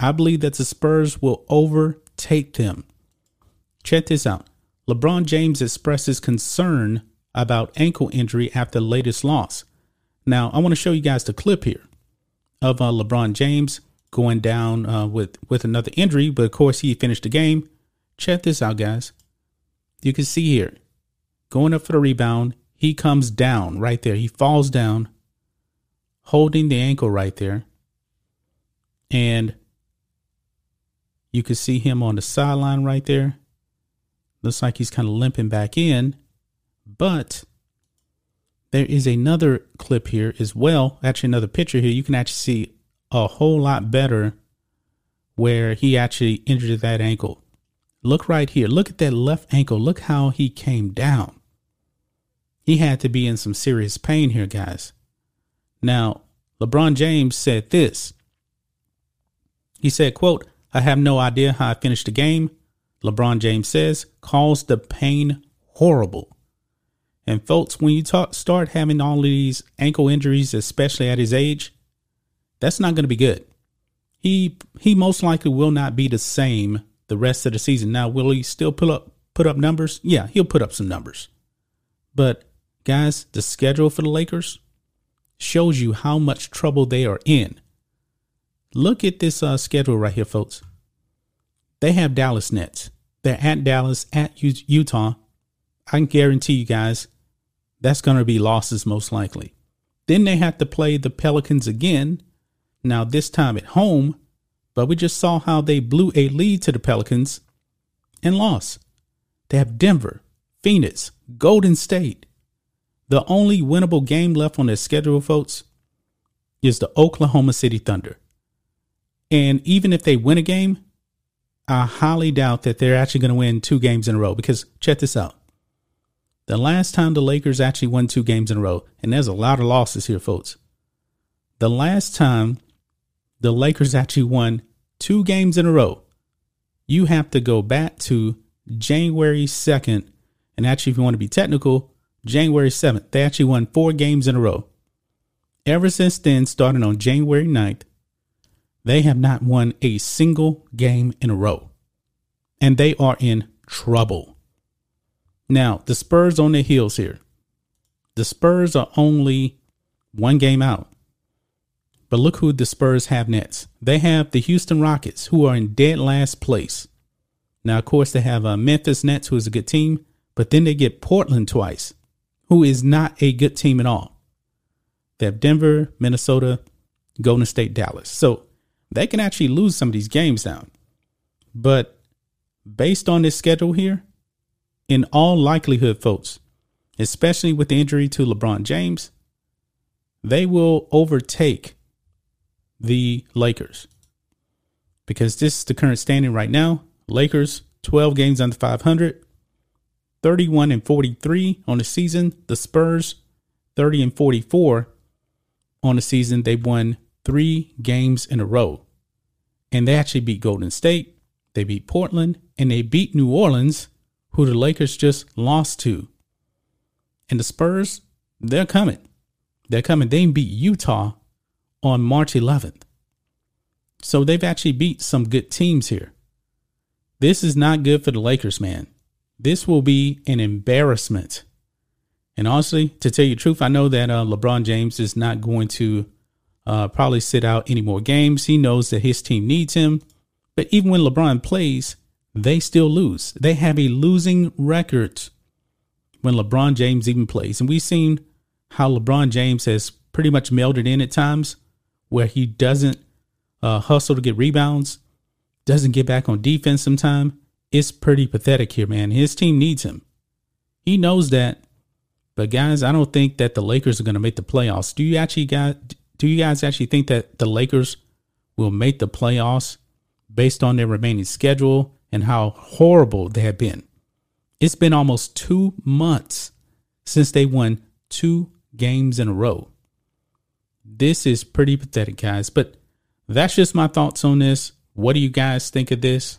I believe that the Spurs will overtake them. Check this out. LeBron James expresses concern about ankle injury after latest loss. Now, I want to show you guys the clip here of uh, LeBron James going down uh, with with another injury, but of course he finished the game. Check this out, guys. You can see here, going up for the rebound, he comes down right there. He falls down, holding the ankle right there, and you can see him on the sideline right there. Looks like he's kind of limping back in. But there is another clip here as well. Actually, another picture here. You can actually see a whole lot better where he actually injured that ankle. Look right here. Look at that left ankle. Look how he came down. He had to be in some serious pain here, guys. Now, LeBron James said this. He said, quote, I have no idea how I finished the game. LeBron James says, calls the pain horrible. And folks, when you talk, start having all these ankle injuries, especially at his age, that's not going to be good. He he most likely will not be the same the rest of the season. Now, will he still put up put up numbers? Yeah, he'll put up some numbers. But guys, the schedule for the Lakers shows you how much trouble they are in. Look at this uh, schedule right here, folks. They have Dallas Nets. They're at Dallas, at U- Utah. I can guarantee you guys that's going to be losses most likely. Then they have to play the Pelicans again, now this time at home, but we just saw how they blew a lead to the Pelicans and lost. They have Denver, Phoenix, Golden State. The only winnable game left on their schedule, folks, is the Oklahoma City Thunder. And even if they win a game, I highly doubt that they're actually going to win two games in a row because check this out. The last time the Lakers actually won two games in a row, and there's a lot of losses here, folks. The last time the Lakers actually won two games in a row, you have to go back to January 2nd. And actually, if you want to be technical, January 7th. They actually won four games in a row. Ever since then, starting on January 9th, they have not won a single game in a row. And they are in trouble. Now, the Spurs on their heels here. The Spurs are only one game out. But look who the Spurs have next. They have the Houston Rockets, who are in dead last place. Now, of course, they have uh, Memphis Nets, who is a good team, but then they get Portland twice, who is not a good team at all. They have Denver, Minnesota, Golden State, Dallas. So they can actually lose some of these games down. But based on this schedule here, in all likelihood, folks, especially with the injury to LeBron James, they will overtake the Lakers. Because this is the current standing right now. Lakers 12 games under 500, 31 and 43 on the season. The Spurs 30 and 44 on the season. They won 3 games in a row. And they actually beat Golden State, they beat Portland, and they beat New Orleans who the Lakers just lost to. And the Spurs, they're coming. They're coming. They beat Utah on March 11th. So they've actually beat some good teams here. This is not good for the Lakers, man. This will be an embarrassment. And honestly, to tell you the truth, I know that uh, LeBron James is not going to uh, probably sit out any more games. He knows that his team needs him. But even when LeBron plays, they still lose. They have a losing record when LeBron James even plays. And we've seen how LeBron James has pretty much melded in at times where he doesn't uh, hustle to get rebounds, doesn't get back on defense sometime. It's pretty pathetic here, man. His team needs him. He knows that. But guys, I don't think that the Lakers are going to make the playoffs. Do you actually guys do you guys actually think that the Lakers will make the playoffs based on their remaining schedule and how horrible they have been. It's been almost two months since they won two games in a row. This is pretty pathetic, guys. But that's just my thoughts on this. What do you guys think of this?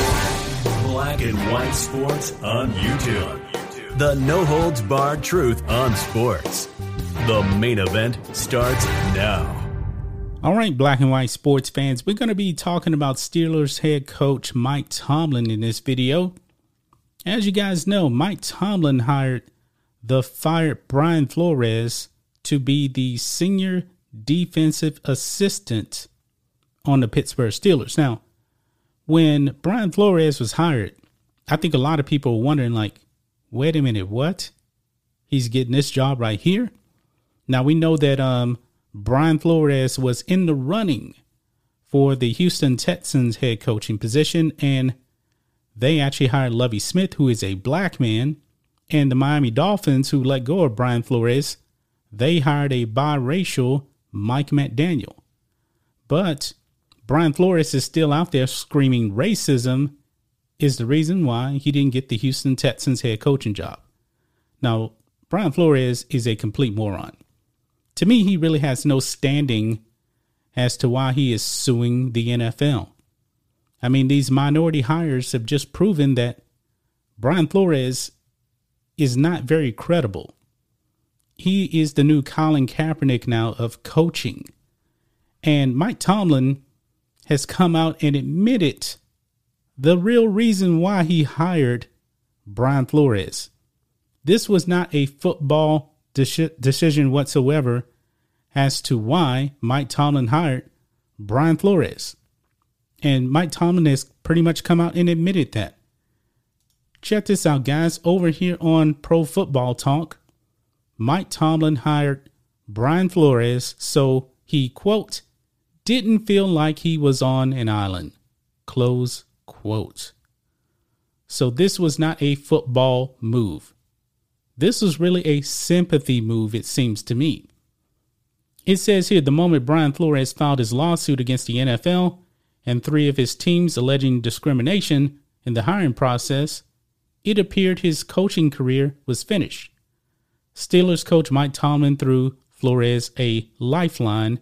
Black and White Sports on YouTube. The no holds barred truth on sports. The main event starts now. All right, black and white sports fans, we're going to be talking about Steelers head coach Mike Tomlin in this video. As you guys know, Mike Tomlin hired the fired Brian Flores to be the senior defensive assistant on the Pittsburgh Steelers. Now, when Brian Flores was hired, I think a lot of people were wondering, like, wait a minute, what? He's getting this job right here. Now we know that um, Brian Flores was in the running for the Houston Texans head coaching position, and they actually hired Lovie Smith, who is a black man, and the Miami Dolphins, who let go of Brian Flores, they hired a biracial Mike McDaniel. But Brian Flores is still out there screaming racism is the reason why he didn't get the Houston Texans head coaching job. Now, Brian Flores is a complete moron. To me, he really has no standing as to why he is suing the NFL. I mean, these minority hires have just proven that Brian Flores is not very credible. He is the new Colin Kaepernick now of coaching. And Mike Tomlin has come out and admitted the real reason why he hired Brian Flores. This was not a football de- decision whatsoever as to why Mike Tomlin hired Brian Flores. And Mike Tomlin has pretty much come out and admitted that. Check this out, guys. Over here on Pro Football Talk, Mike Tomlin hired Brian Flores so he, quote, didn't feel like he was on an island, close quote. So this was not a football move. This was really a sympathy move, it seems to me. It says here the moment Brian Flores filed his lawsuit against the NFL and three of his teams alleging discrimination in the hiring process, it appeared his coaching career was finished. Steelers coach Mike Tomlin threw Flores a lifeline,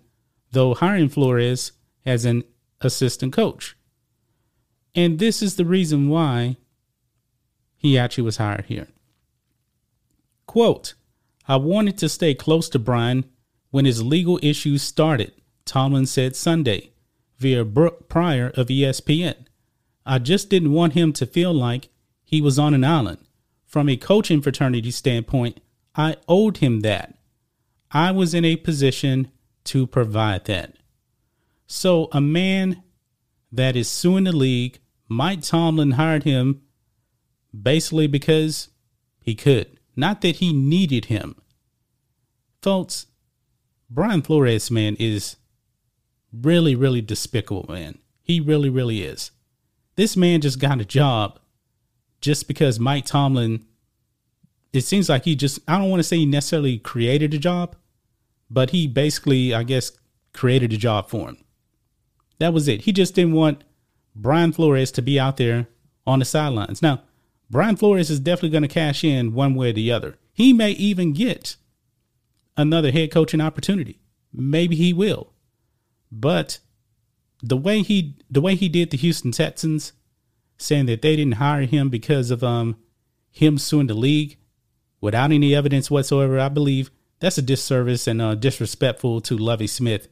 though hiring Flores as an assistant coach. And this is the reason why he actually was hired here. Quote, I wanted to stay close to Brian when his legal issues started, Tomlin said Sunday via Brooke Pryor of ESPN. I just didn't want him to feel like he was on an island. From a coaching fraternity standpoint, I owed him that. I was in a position to provide that. So, a man that is suing the league Mike Tomlin hired him basically because he could, not that he needed him. Folks, Brian Flores, man, is really, really despicable, man. He really, really is. This man just got a job just because Mike Tomlin, it seems like he just, I don't want to say he necessarily created a job, but he basically, I guess, created a job for him. That was it. He just didn't want Brian Flores to be out there on the sidelines. Now, Brian Flores is definitely going to cash in one way or the other. He may even get another head coaching opportunity. Maybe he will. But the way he the way he did the Houston Texans, saying that they didn't hire him because of um him suing the league without any evidence whatsoever, I believe that's a disservice and uh, disrespectful to Lovie Smith,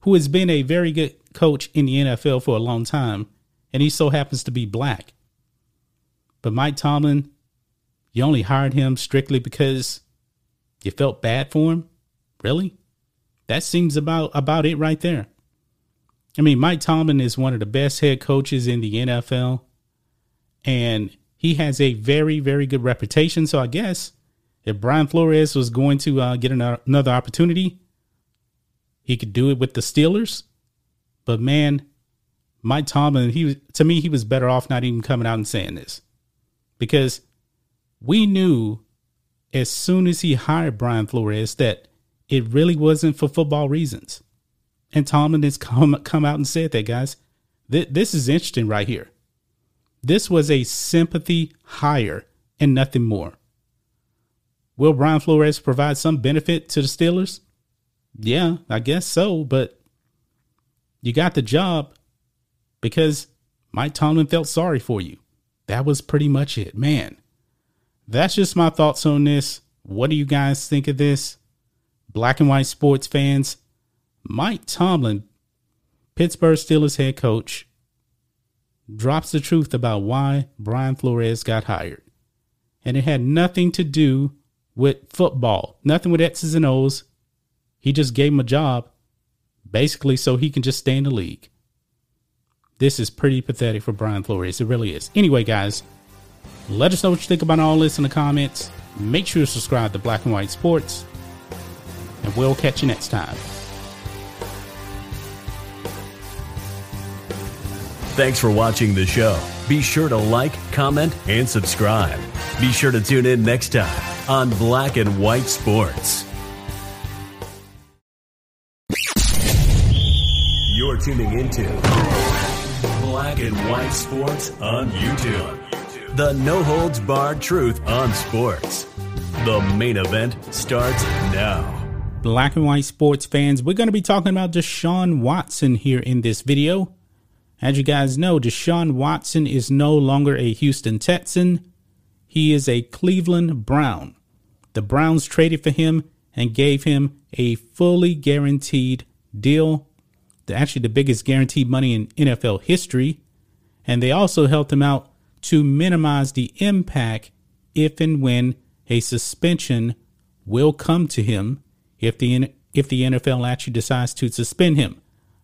who has been a very good coach in the NFL for a long time and he so happens to be black. But Mike Tomlin, you only hired him strictly because you felt bad for him? Really? That seems about about it right there. I mean, Mike Tomlin is one of the best head coaches in the NFL, and he has a very, very good reputation. So I guess if Brian Flores was going to uh, get another opportunity, he could do it with the Steelers. But man, Mike Tomlin, he was to me, he was better off not even coming out and saying this. Because we knew as soon as he hired Brian Flores that it really wasn't for football reasons. And Tomlin has come come out and said that, guys. Th- this is interesting right here. This was a sympathy hire and nothing more. Will Brian Flores provide some benefit to the Steelers? Yeah, I guess so, but you got the job because Mike Tomlin felt sorry for you. That was pretty much it, man. That's just my thoughts on this. What do you guys think of this? Black and white sports fans, Mike Tomlin, Pittsburgh Steelers head coach, drops the truth about why Brian Flores got hired. And it had nothing to do with football, nothing with X's and O's. He just gave him a job, basically, so he can just stay in the league. This is pretty pathetic for Brian Flores. It really is. Anyway, guys, let us know what you think about all this in the comments. Make sure to subscribe to Black and White Sports, and we'll catch you next time. Thanks for watching the show. Be sure to like, comment, and subscribe. Be sure to tune in next time on Black and White Sports. You're tuning into Black and White Sports on YouTube. The no holds barred truth on sports. The main event starts now. Black and White Sports fans, we're going to be talking about Deshaun Watson here in this video. As you guys know, Deshaun Watson is no longer a Houston Texan. He is a Cleveland Brown. The Browns traded for him and gave him a fully guaranteed deal, actually the biggest guaranteed money in NFL history. And they also helped him out to minimize the impact if and when a suspension will come to him if the if the NFL actually decides to suspend him.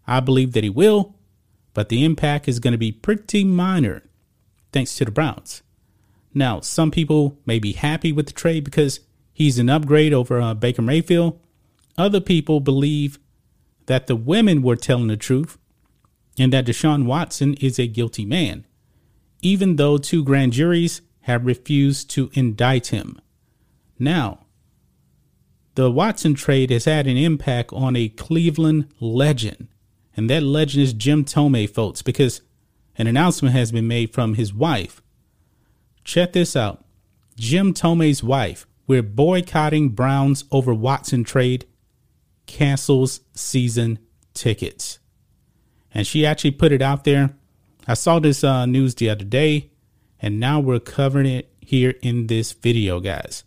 I believe that he will, but the impact is going to be pretty minor thanks to the Browns. Now, some people may be happy with the trade because he's an upgrade over uh, Baker Mayfield. Other people believe that the women were telling the truth and that Deshaun Watson is a guilty man, even though two grand juries have refused to indict him. Now, the Watson trade has had an impact on a Cleveland legend and that legend is Jim Thome, folks, because an announcement has been made from his wife. Check this out Jim Thome's wife, we're boycotting Browns over Watson trade, cancels season tickets. And she actually put it out there. I saw this uh, news the other day, and now we're covering it here in this video, guys.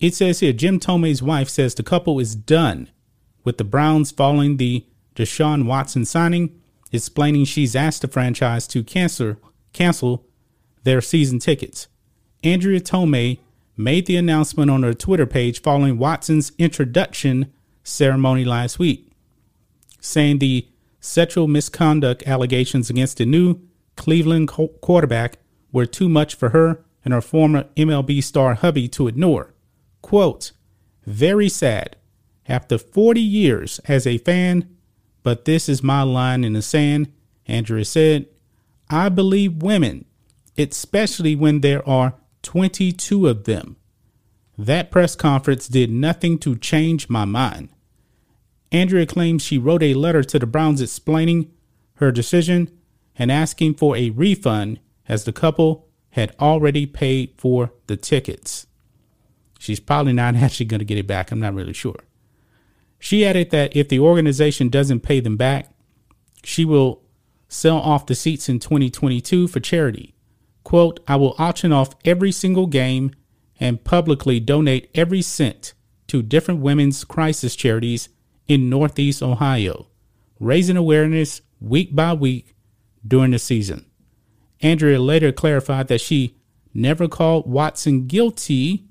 It says here Jim Thome's wife says the couple is done with the Browns following the Deshaun Watson signing, explaining she's asked the franchise to cancel cancel their season tickets. Andrea Thome made the announcement on her Twitter page following Watson's introduction ceremony last week, saying the sexual misconduct allegations against the new Cleveland quarterback were too much for her and her former MLB star hubby to ignore. Quote, very sad. After 40 years as a fan, but this is my line in the sand. Andrea said, I believe women, especially when there are 22 of them. That press conference did nothing to change my mind. Andrea claims she wrote a letter to the Browns explaining her decision and asking for a refund as the couple had already paid for the tickets. She's probably not actually going to get it back. I'm not really sure. She added that if the organization doesn't pay them back, she will sell off the seats in 2022 for charity. Quote, I will auction off every single game and publicly donate every cent to different women's crisis charities in Northeast Ohio, raising awareness week by week during the season. Andrea later clarified that she never called Watson guilty,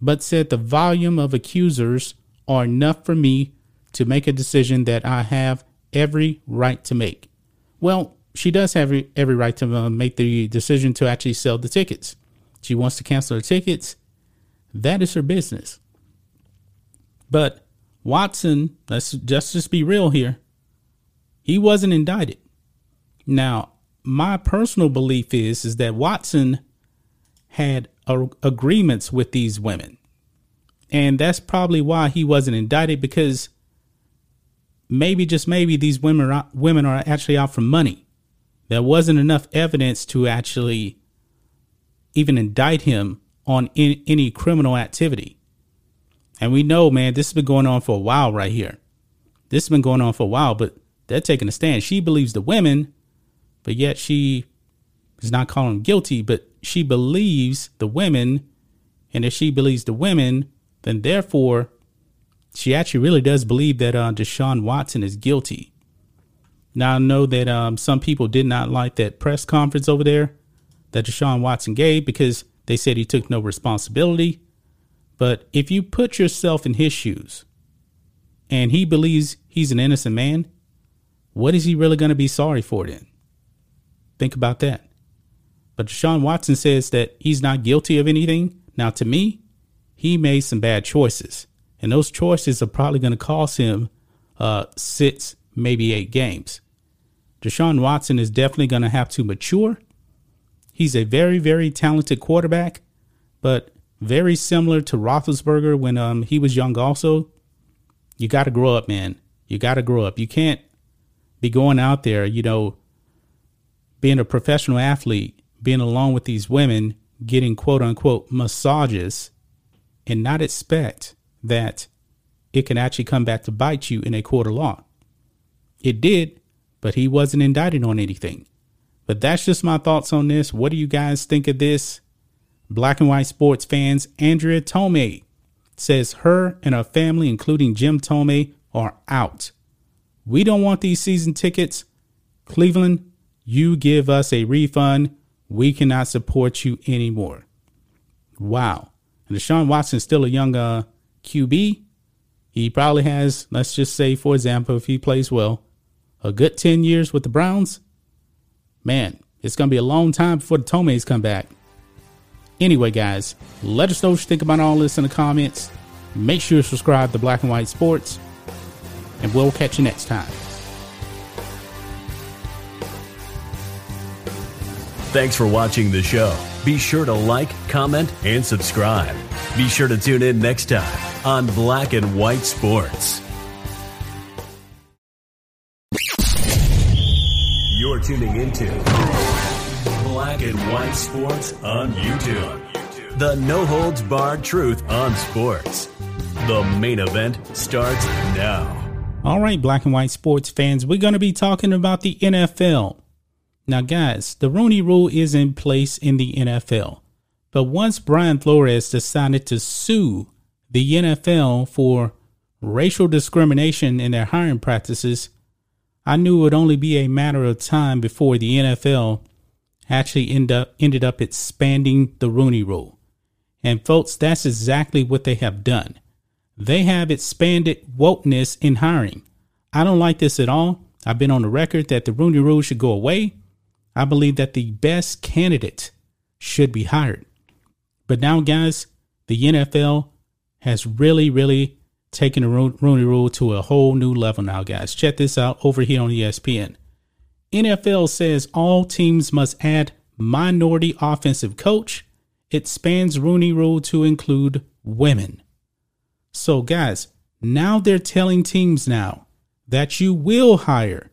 but said the volume of accusers are enough for me to make a decision that I have every right to make. Well, she does have every, right to uh, make the decision to actually sell the tickets. She wants to cancel her tickets. That is her business. But Watson, let's just, just be real here. He wasn't indicted. Now, my personal belief is is that Watson had a, agreements with these women. And that's probably why he wasn't indicted because maybe just maybe these women are, women are actually out for money. There wasn't enough evidence to actually even indict him on any, any criminal activity. And we know, man, this has been going on for a while right here. This has been going on for a while, but they're taking a stand. She believes the women, but yet she is not calling guilty, but she believes the women. And if she believes the women, then therefore she actually really does believe that uh, Deshaun Watson is guilty. Now I know that um, some people did not like that press conference over there that Deshaun Watson gave because they said he took no responsibility. But if you put yourself in his shoes, and he believes he's an innocent man, what is he really going to be sorry for then? Think about that. But Deshaun Watson says that he's not guilty of anything. Now, to me, he made some bad choices, and those choices are probably going to cost him uh, six, maybe eight games. Deshaun Watson is definitely going to have to mature. He's a very, very talented quarterback, but very similar to Roethlisberger when um, he was young. Also, you got to grow up, man. You got to grow up. You can't be going out there, you know, being a professional athlete, being along with these women, getting quote unquote massages, and not expect that it can actually come back to bite you in a court of law. It did, but he wasn't indicted on anything. But that's just my thoughts on this. What do you guys think of this? Black and white sports fans, Andrea Thome says her and her family, including Jim Thome, are out. We don't want these season tickets. Cleveland, you give us a refund. We cannot support you anymore. Wow. Deshaun Watson's still a young uh, QB. He probably has, let's just say, for example, if he plays well, a good 10 years with the Browns. Man, it's going to be a long time before the Thomes come back. Anyway, guys, let us know what you think about all this in the comments. Make sure to subscribe to Black and White Sports, and we'll catch you next time. Thanks for watching the show. Be sure to like, comment, and subscribe. Be sure to tune in next time on Black and White Sports. You're tuning into Black and White Sports on YouTube. The no holds barred truth on sports. The main event starts now. All right, Black and White Sports fans, we're going to be talking about the NFL. Now, guys, the Rooney Rule is in place in the NFL. But once Brian Flores decided to sue the NFL for racial discrimination in their hiring practices, I knew it would only be a matter of time before the NFL actually end up, ended up expanding the Rooney Rule. And folks, that's exactly what they have done. They have expanded wokeness in hiring. I don't like this at all. I've been on the record that the Rooney Rule should go away. I believe that the best candidate should be hired. But now, guys, the NFL has really, really taken the Rooney Rule to a whole new level now, guys. Check this out over here on ESPN. NFL says all teams must add minority offensive coach. It spans Rooney Rule to include women. So, guys, now they're telling teams now that you will hire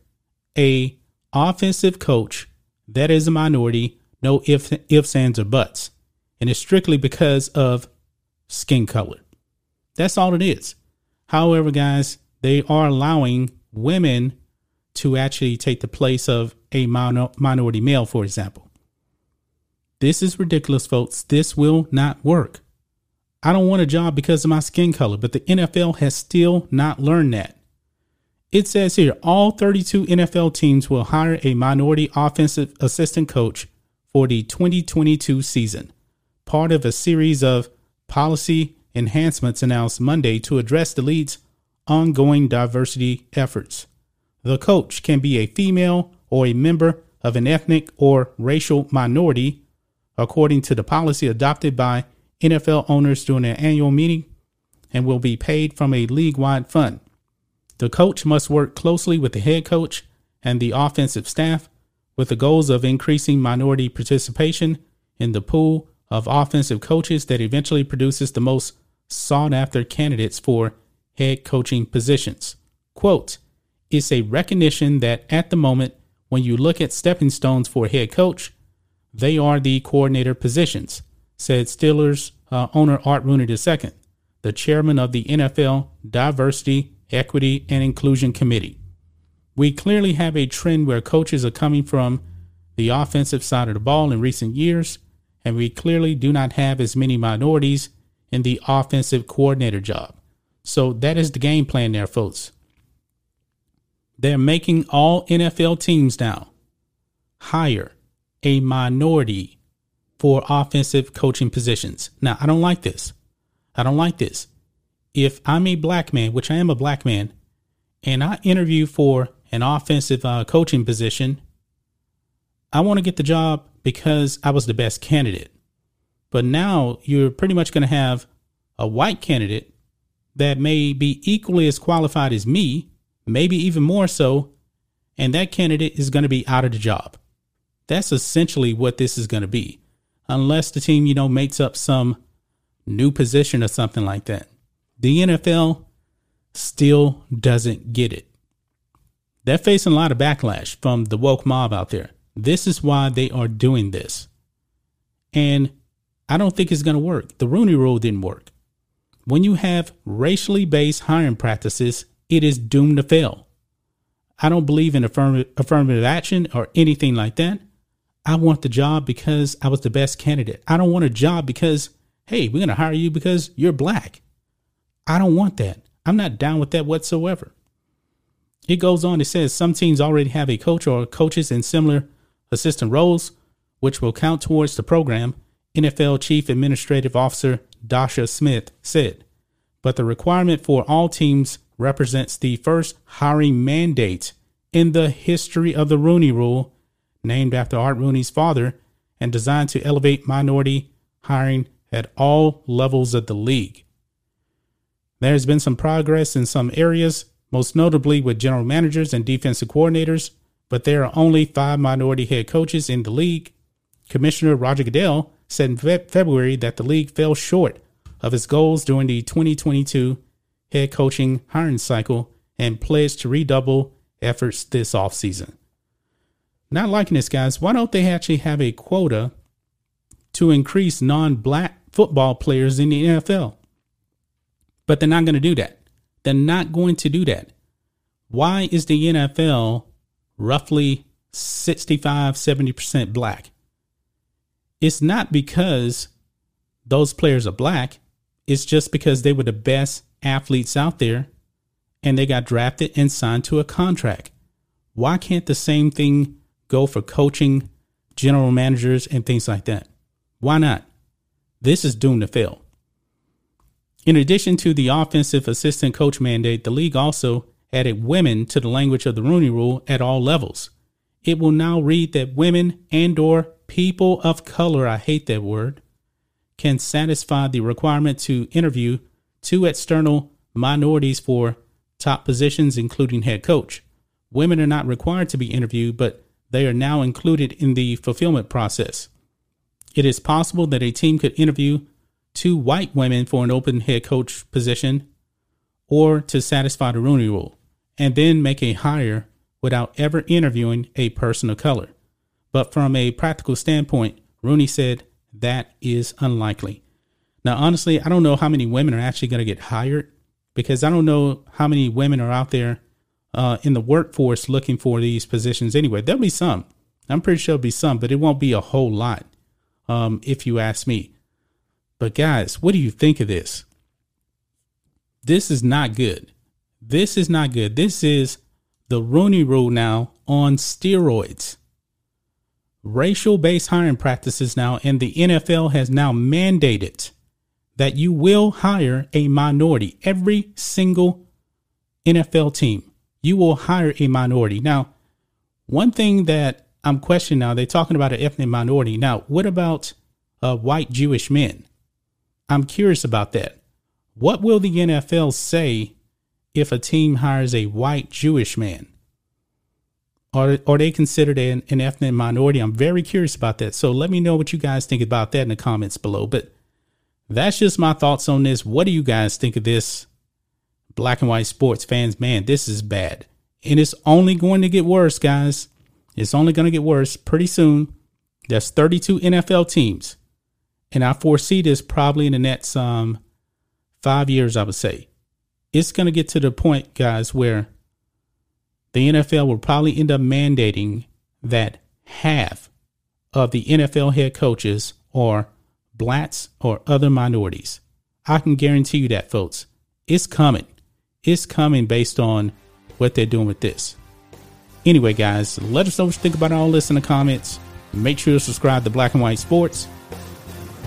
a offensive coach that is a minority, no ifs, ifs, ands, or buts. And it's strictly because of skin color. That's all it is. However, guys, they are allowing women to actually take the place of a minor, minority male, for example. This is ridiculous, folks. This will not work. I don't want a job because of my skin color, but the NFL has still not learned that. It says here all 32 NFL teams will hire a minority offensive assistant coach for the 2022 season, part of a series of policy enhancements announced Monday to address the league's ongoing diversity efforts. The coach can be a female or a member of an ethnic or racial minority, according to the policy adopted by NFL owners during their annual meeting, and will be paid from a league wide fund. The coach must work closely with the head coach and the offensive staff with the goals of increasing minority participation in the pool of offensive coaches that eventually produces the most sought after candidates for head coaching positions. Quote, it's a recognition that at the moment, when you look at stepping stones for head coach, they are the coordinator positions, said Steelers uh, owner Art Rooney II, the chairman of the NFL Diversity Equity, and Inclusion Committee. We clearly have a trend where coaches are coming from the offensive side of the ball in recent years, and we clearly do not have as many minorities in the offensive coordinator job. So that is the game plan there, folks. They're making all NFL teams now hire a minority for offensive coaching positions. Now, I don't like this. I don't like this. If I'm a black man, which I am a black man, and I interview for an offensive uh, coaching position, I want to get the job because I was the best candidate. But now you're pretty much going to have a white candidate that may be equally as qualified as me, maybe even more so, and that candidate is going to be out of the job. That's essentially what this is going to be, unless the team, you know, makes up some new position or something like that. The NFL still doesn't get it. They're facing a lot of backlash from the woke mob out there. This is why they are doing this. And I don't think it's going to work. The Rooney Rule didn't work. When you have racially based hiring practices, it is doomed to fail. I don't believe in affirmative, action or anything like that. I want the job because I was the best candidate. I don't want a job because, hey, we're going to hire you because you're black. I don't want that. I'm not down with that whatsoever. It goes on, it says some teams already have a coach or coaches in similar assistant roles, which will count towards the program, NFL Chief Administrative Officer Dasha Smith said. But the requirement for all teams represents the first hiring mandate in the history of the Rooney Rule, named after Art Rooney's father and designed to elevate minority hiring at all levels of the league. There has been some progress in some areas, most notably with general managers and defensive coordinators, but there are only five minority head coaches in the league. Commissioner Roger Goodell said in fe- February that the league fell short of its goals during the 2022 head coaching hiring cycle and pledged to redouble efforts this offseason. Not liking this, guys. Why don't they actually have a quota to increase non black football players in the NFL? But they're not going to do that. They're not going to do that. Why is the NFL roughly 65, 70% black. It's not because those players are black, it's just because they were the best athletes out there and they got drafted and signed to a contract. Why can't the same thing go for coaching, general managers, and things like that? Why not? This is doomed to fail. In addition to the offensive assistant coach mandate, the league also added women to the language of the Rooney Rule at all levels. It will now read that women and or people of color, I hate that word, can satisfy the requirement to interview two external minorities for top positions including head coach. Women are not required to be interviewed, but they are now included in the fulfillment process. It is possible that a team could interview two white women for an open head coach position or to satisfy the Rooney Rule and then make a hire without ever interviewing a person of color. But from a practical standpoint, Rooney said that is unlikely. Now, honestly, I don't know how many women are actually going to get hired because I don't know how many women are out there uh, in the workforce looking for these positions anyway. There'll be some. I'm pretty sure there'll be some, but it won't be a whole lot, um, if you ask me. But guys, what do you think of this? This is not good. This is not good. This is the Rooney Rule now on steroids. Racial based hiring practices now, and the NFL has now mandated that you will hire a minority. Every single NFL team, you will hire a minority. Now, one thing that I'm questioning now, they're talking about an ethnic minority. Now, what about uh, white Jewish men? I'm curious about that. What will the NFL say if a team hires a white Jewish man? Are, are they considered an, an ethnic minority? I'm very curious about that. So let me know what you guys think about that in the comments below. But that's just my thoughts on this. What do you guys think of this? Black and white sports fans, man, this is bad. And it's only going to get worse, guys. It's only going to get worse pretty soon. There's 32 NFL teams. And I foresee this probably in the next um, five years, I would say it's going to get to the point, guys, where the NFL will probably end up mandating that half of the NFL head coaches are blacks or other minorities. I can guarantee you that, folks. It's coming. It's coming based on what they're doing with this. Anyway, guys, let us know what you think about all this in the comments. Make sure to subscribe to Black and White Sports,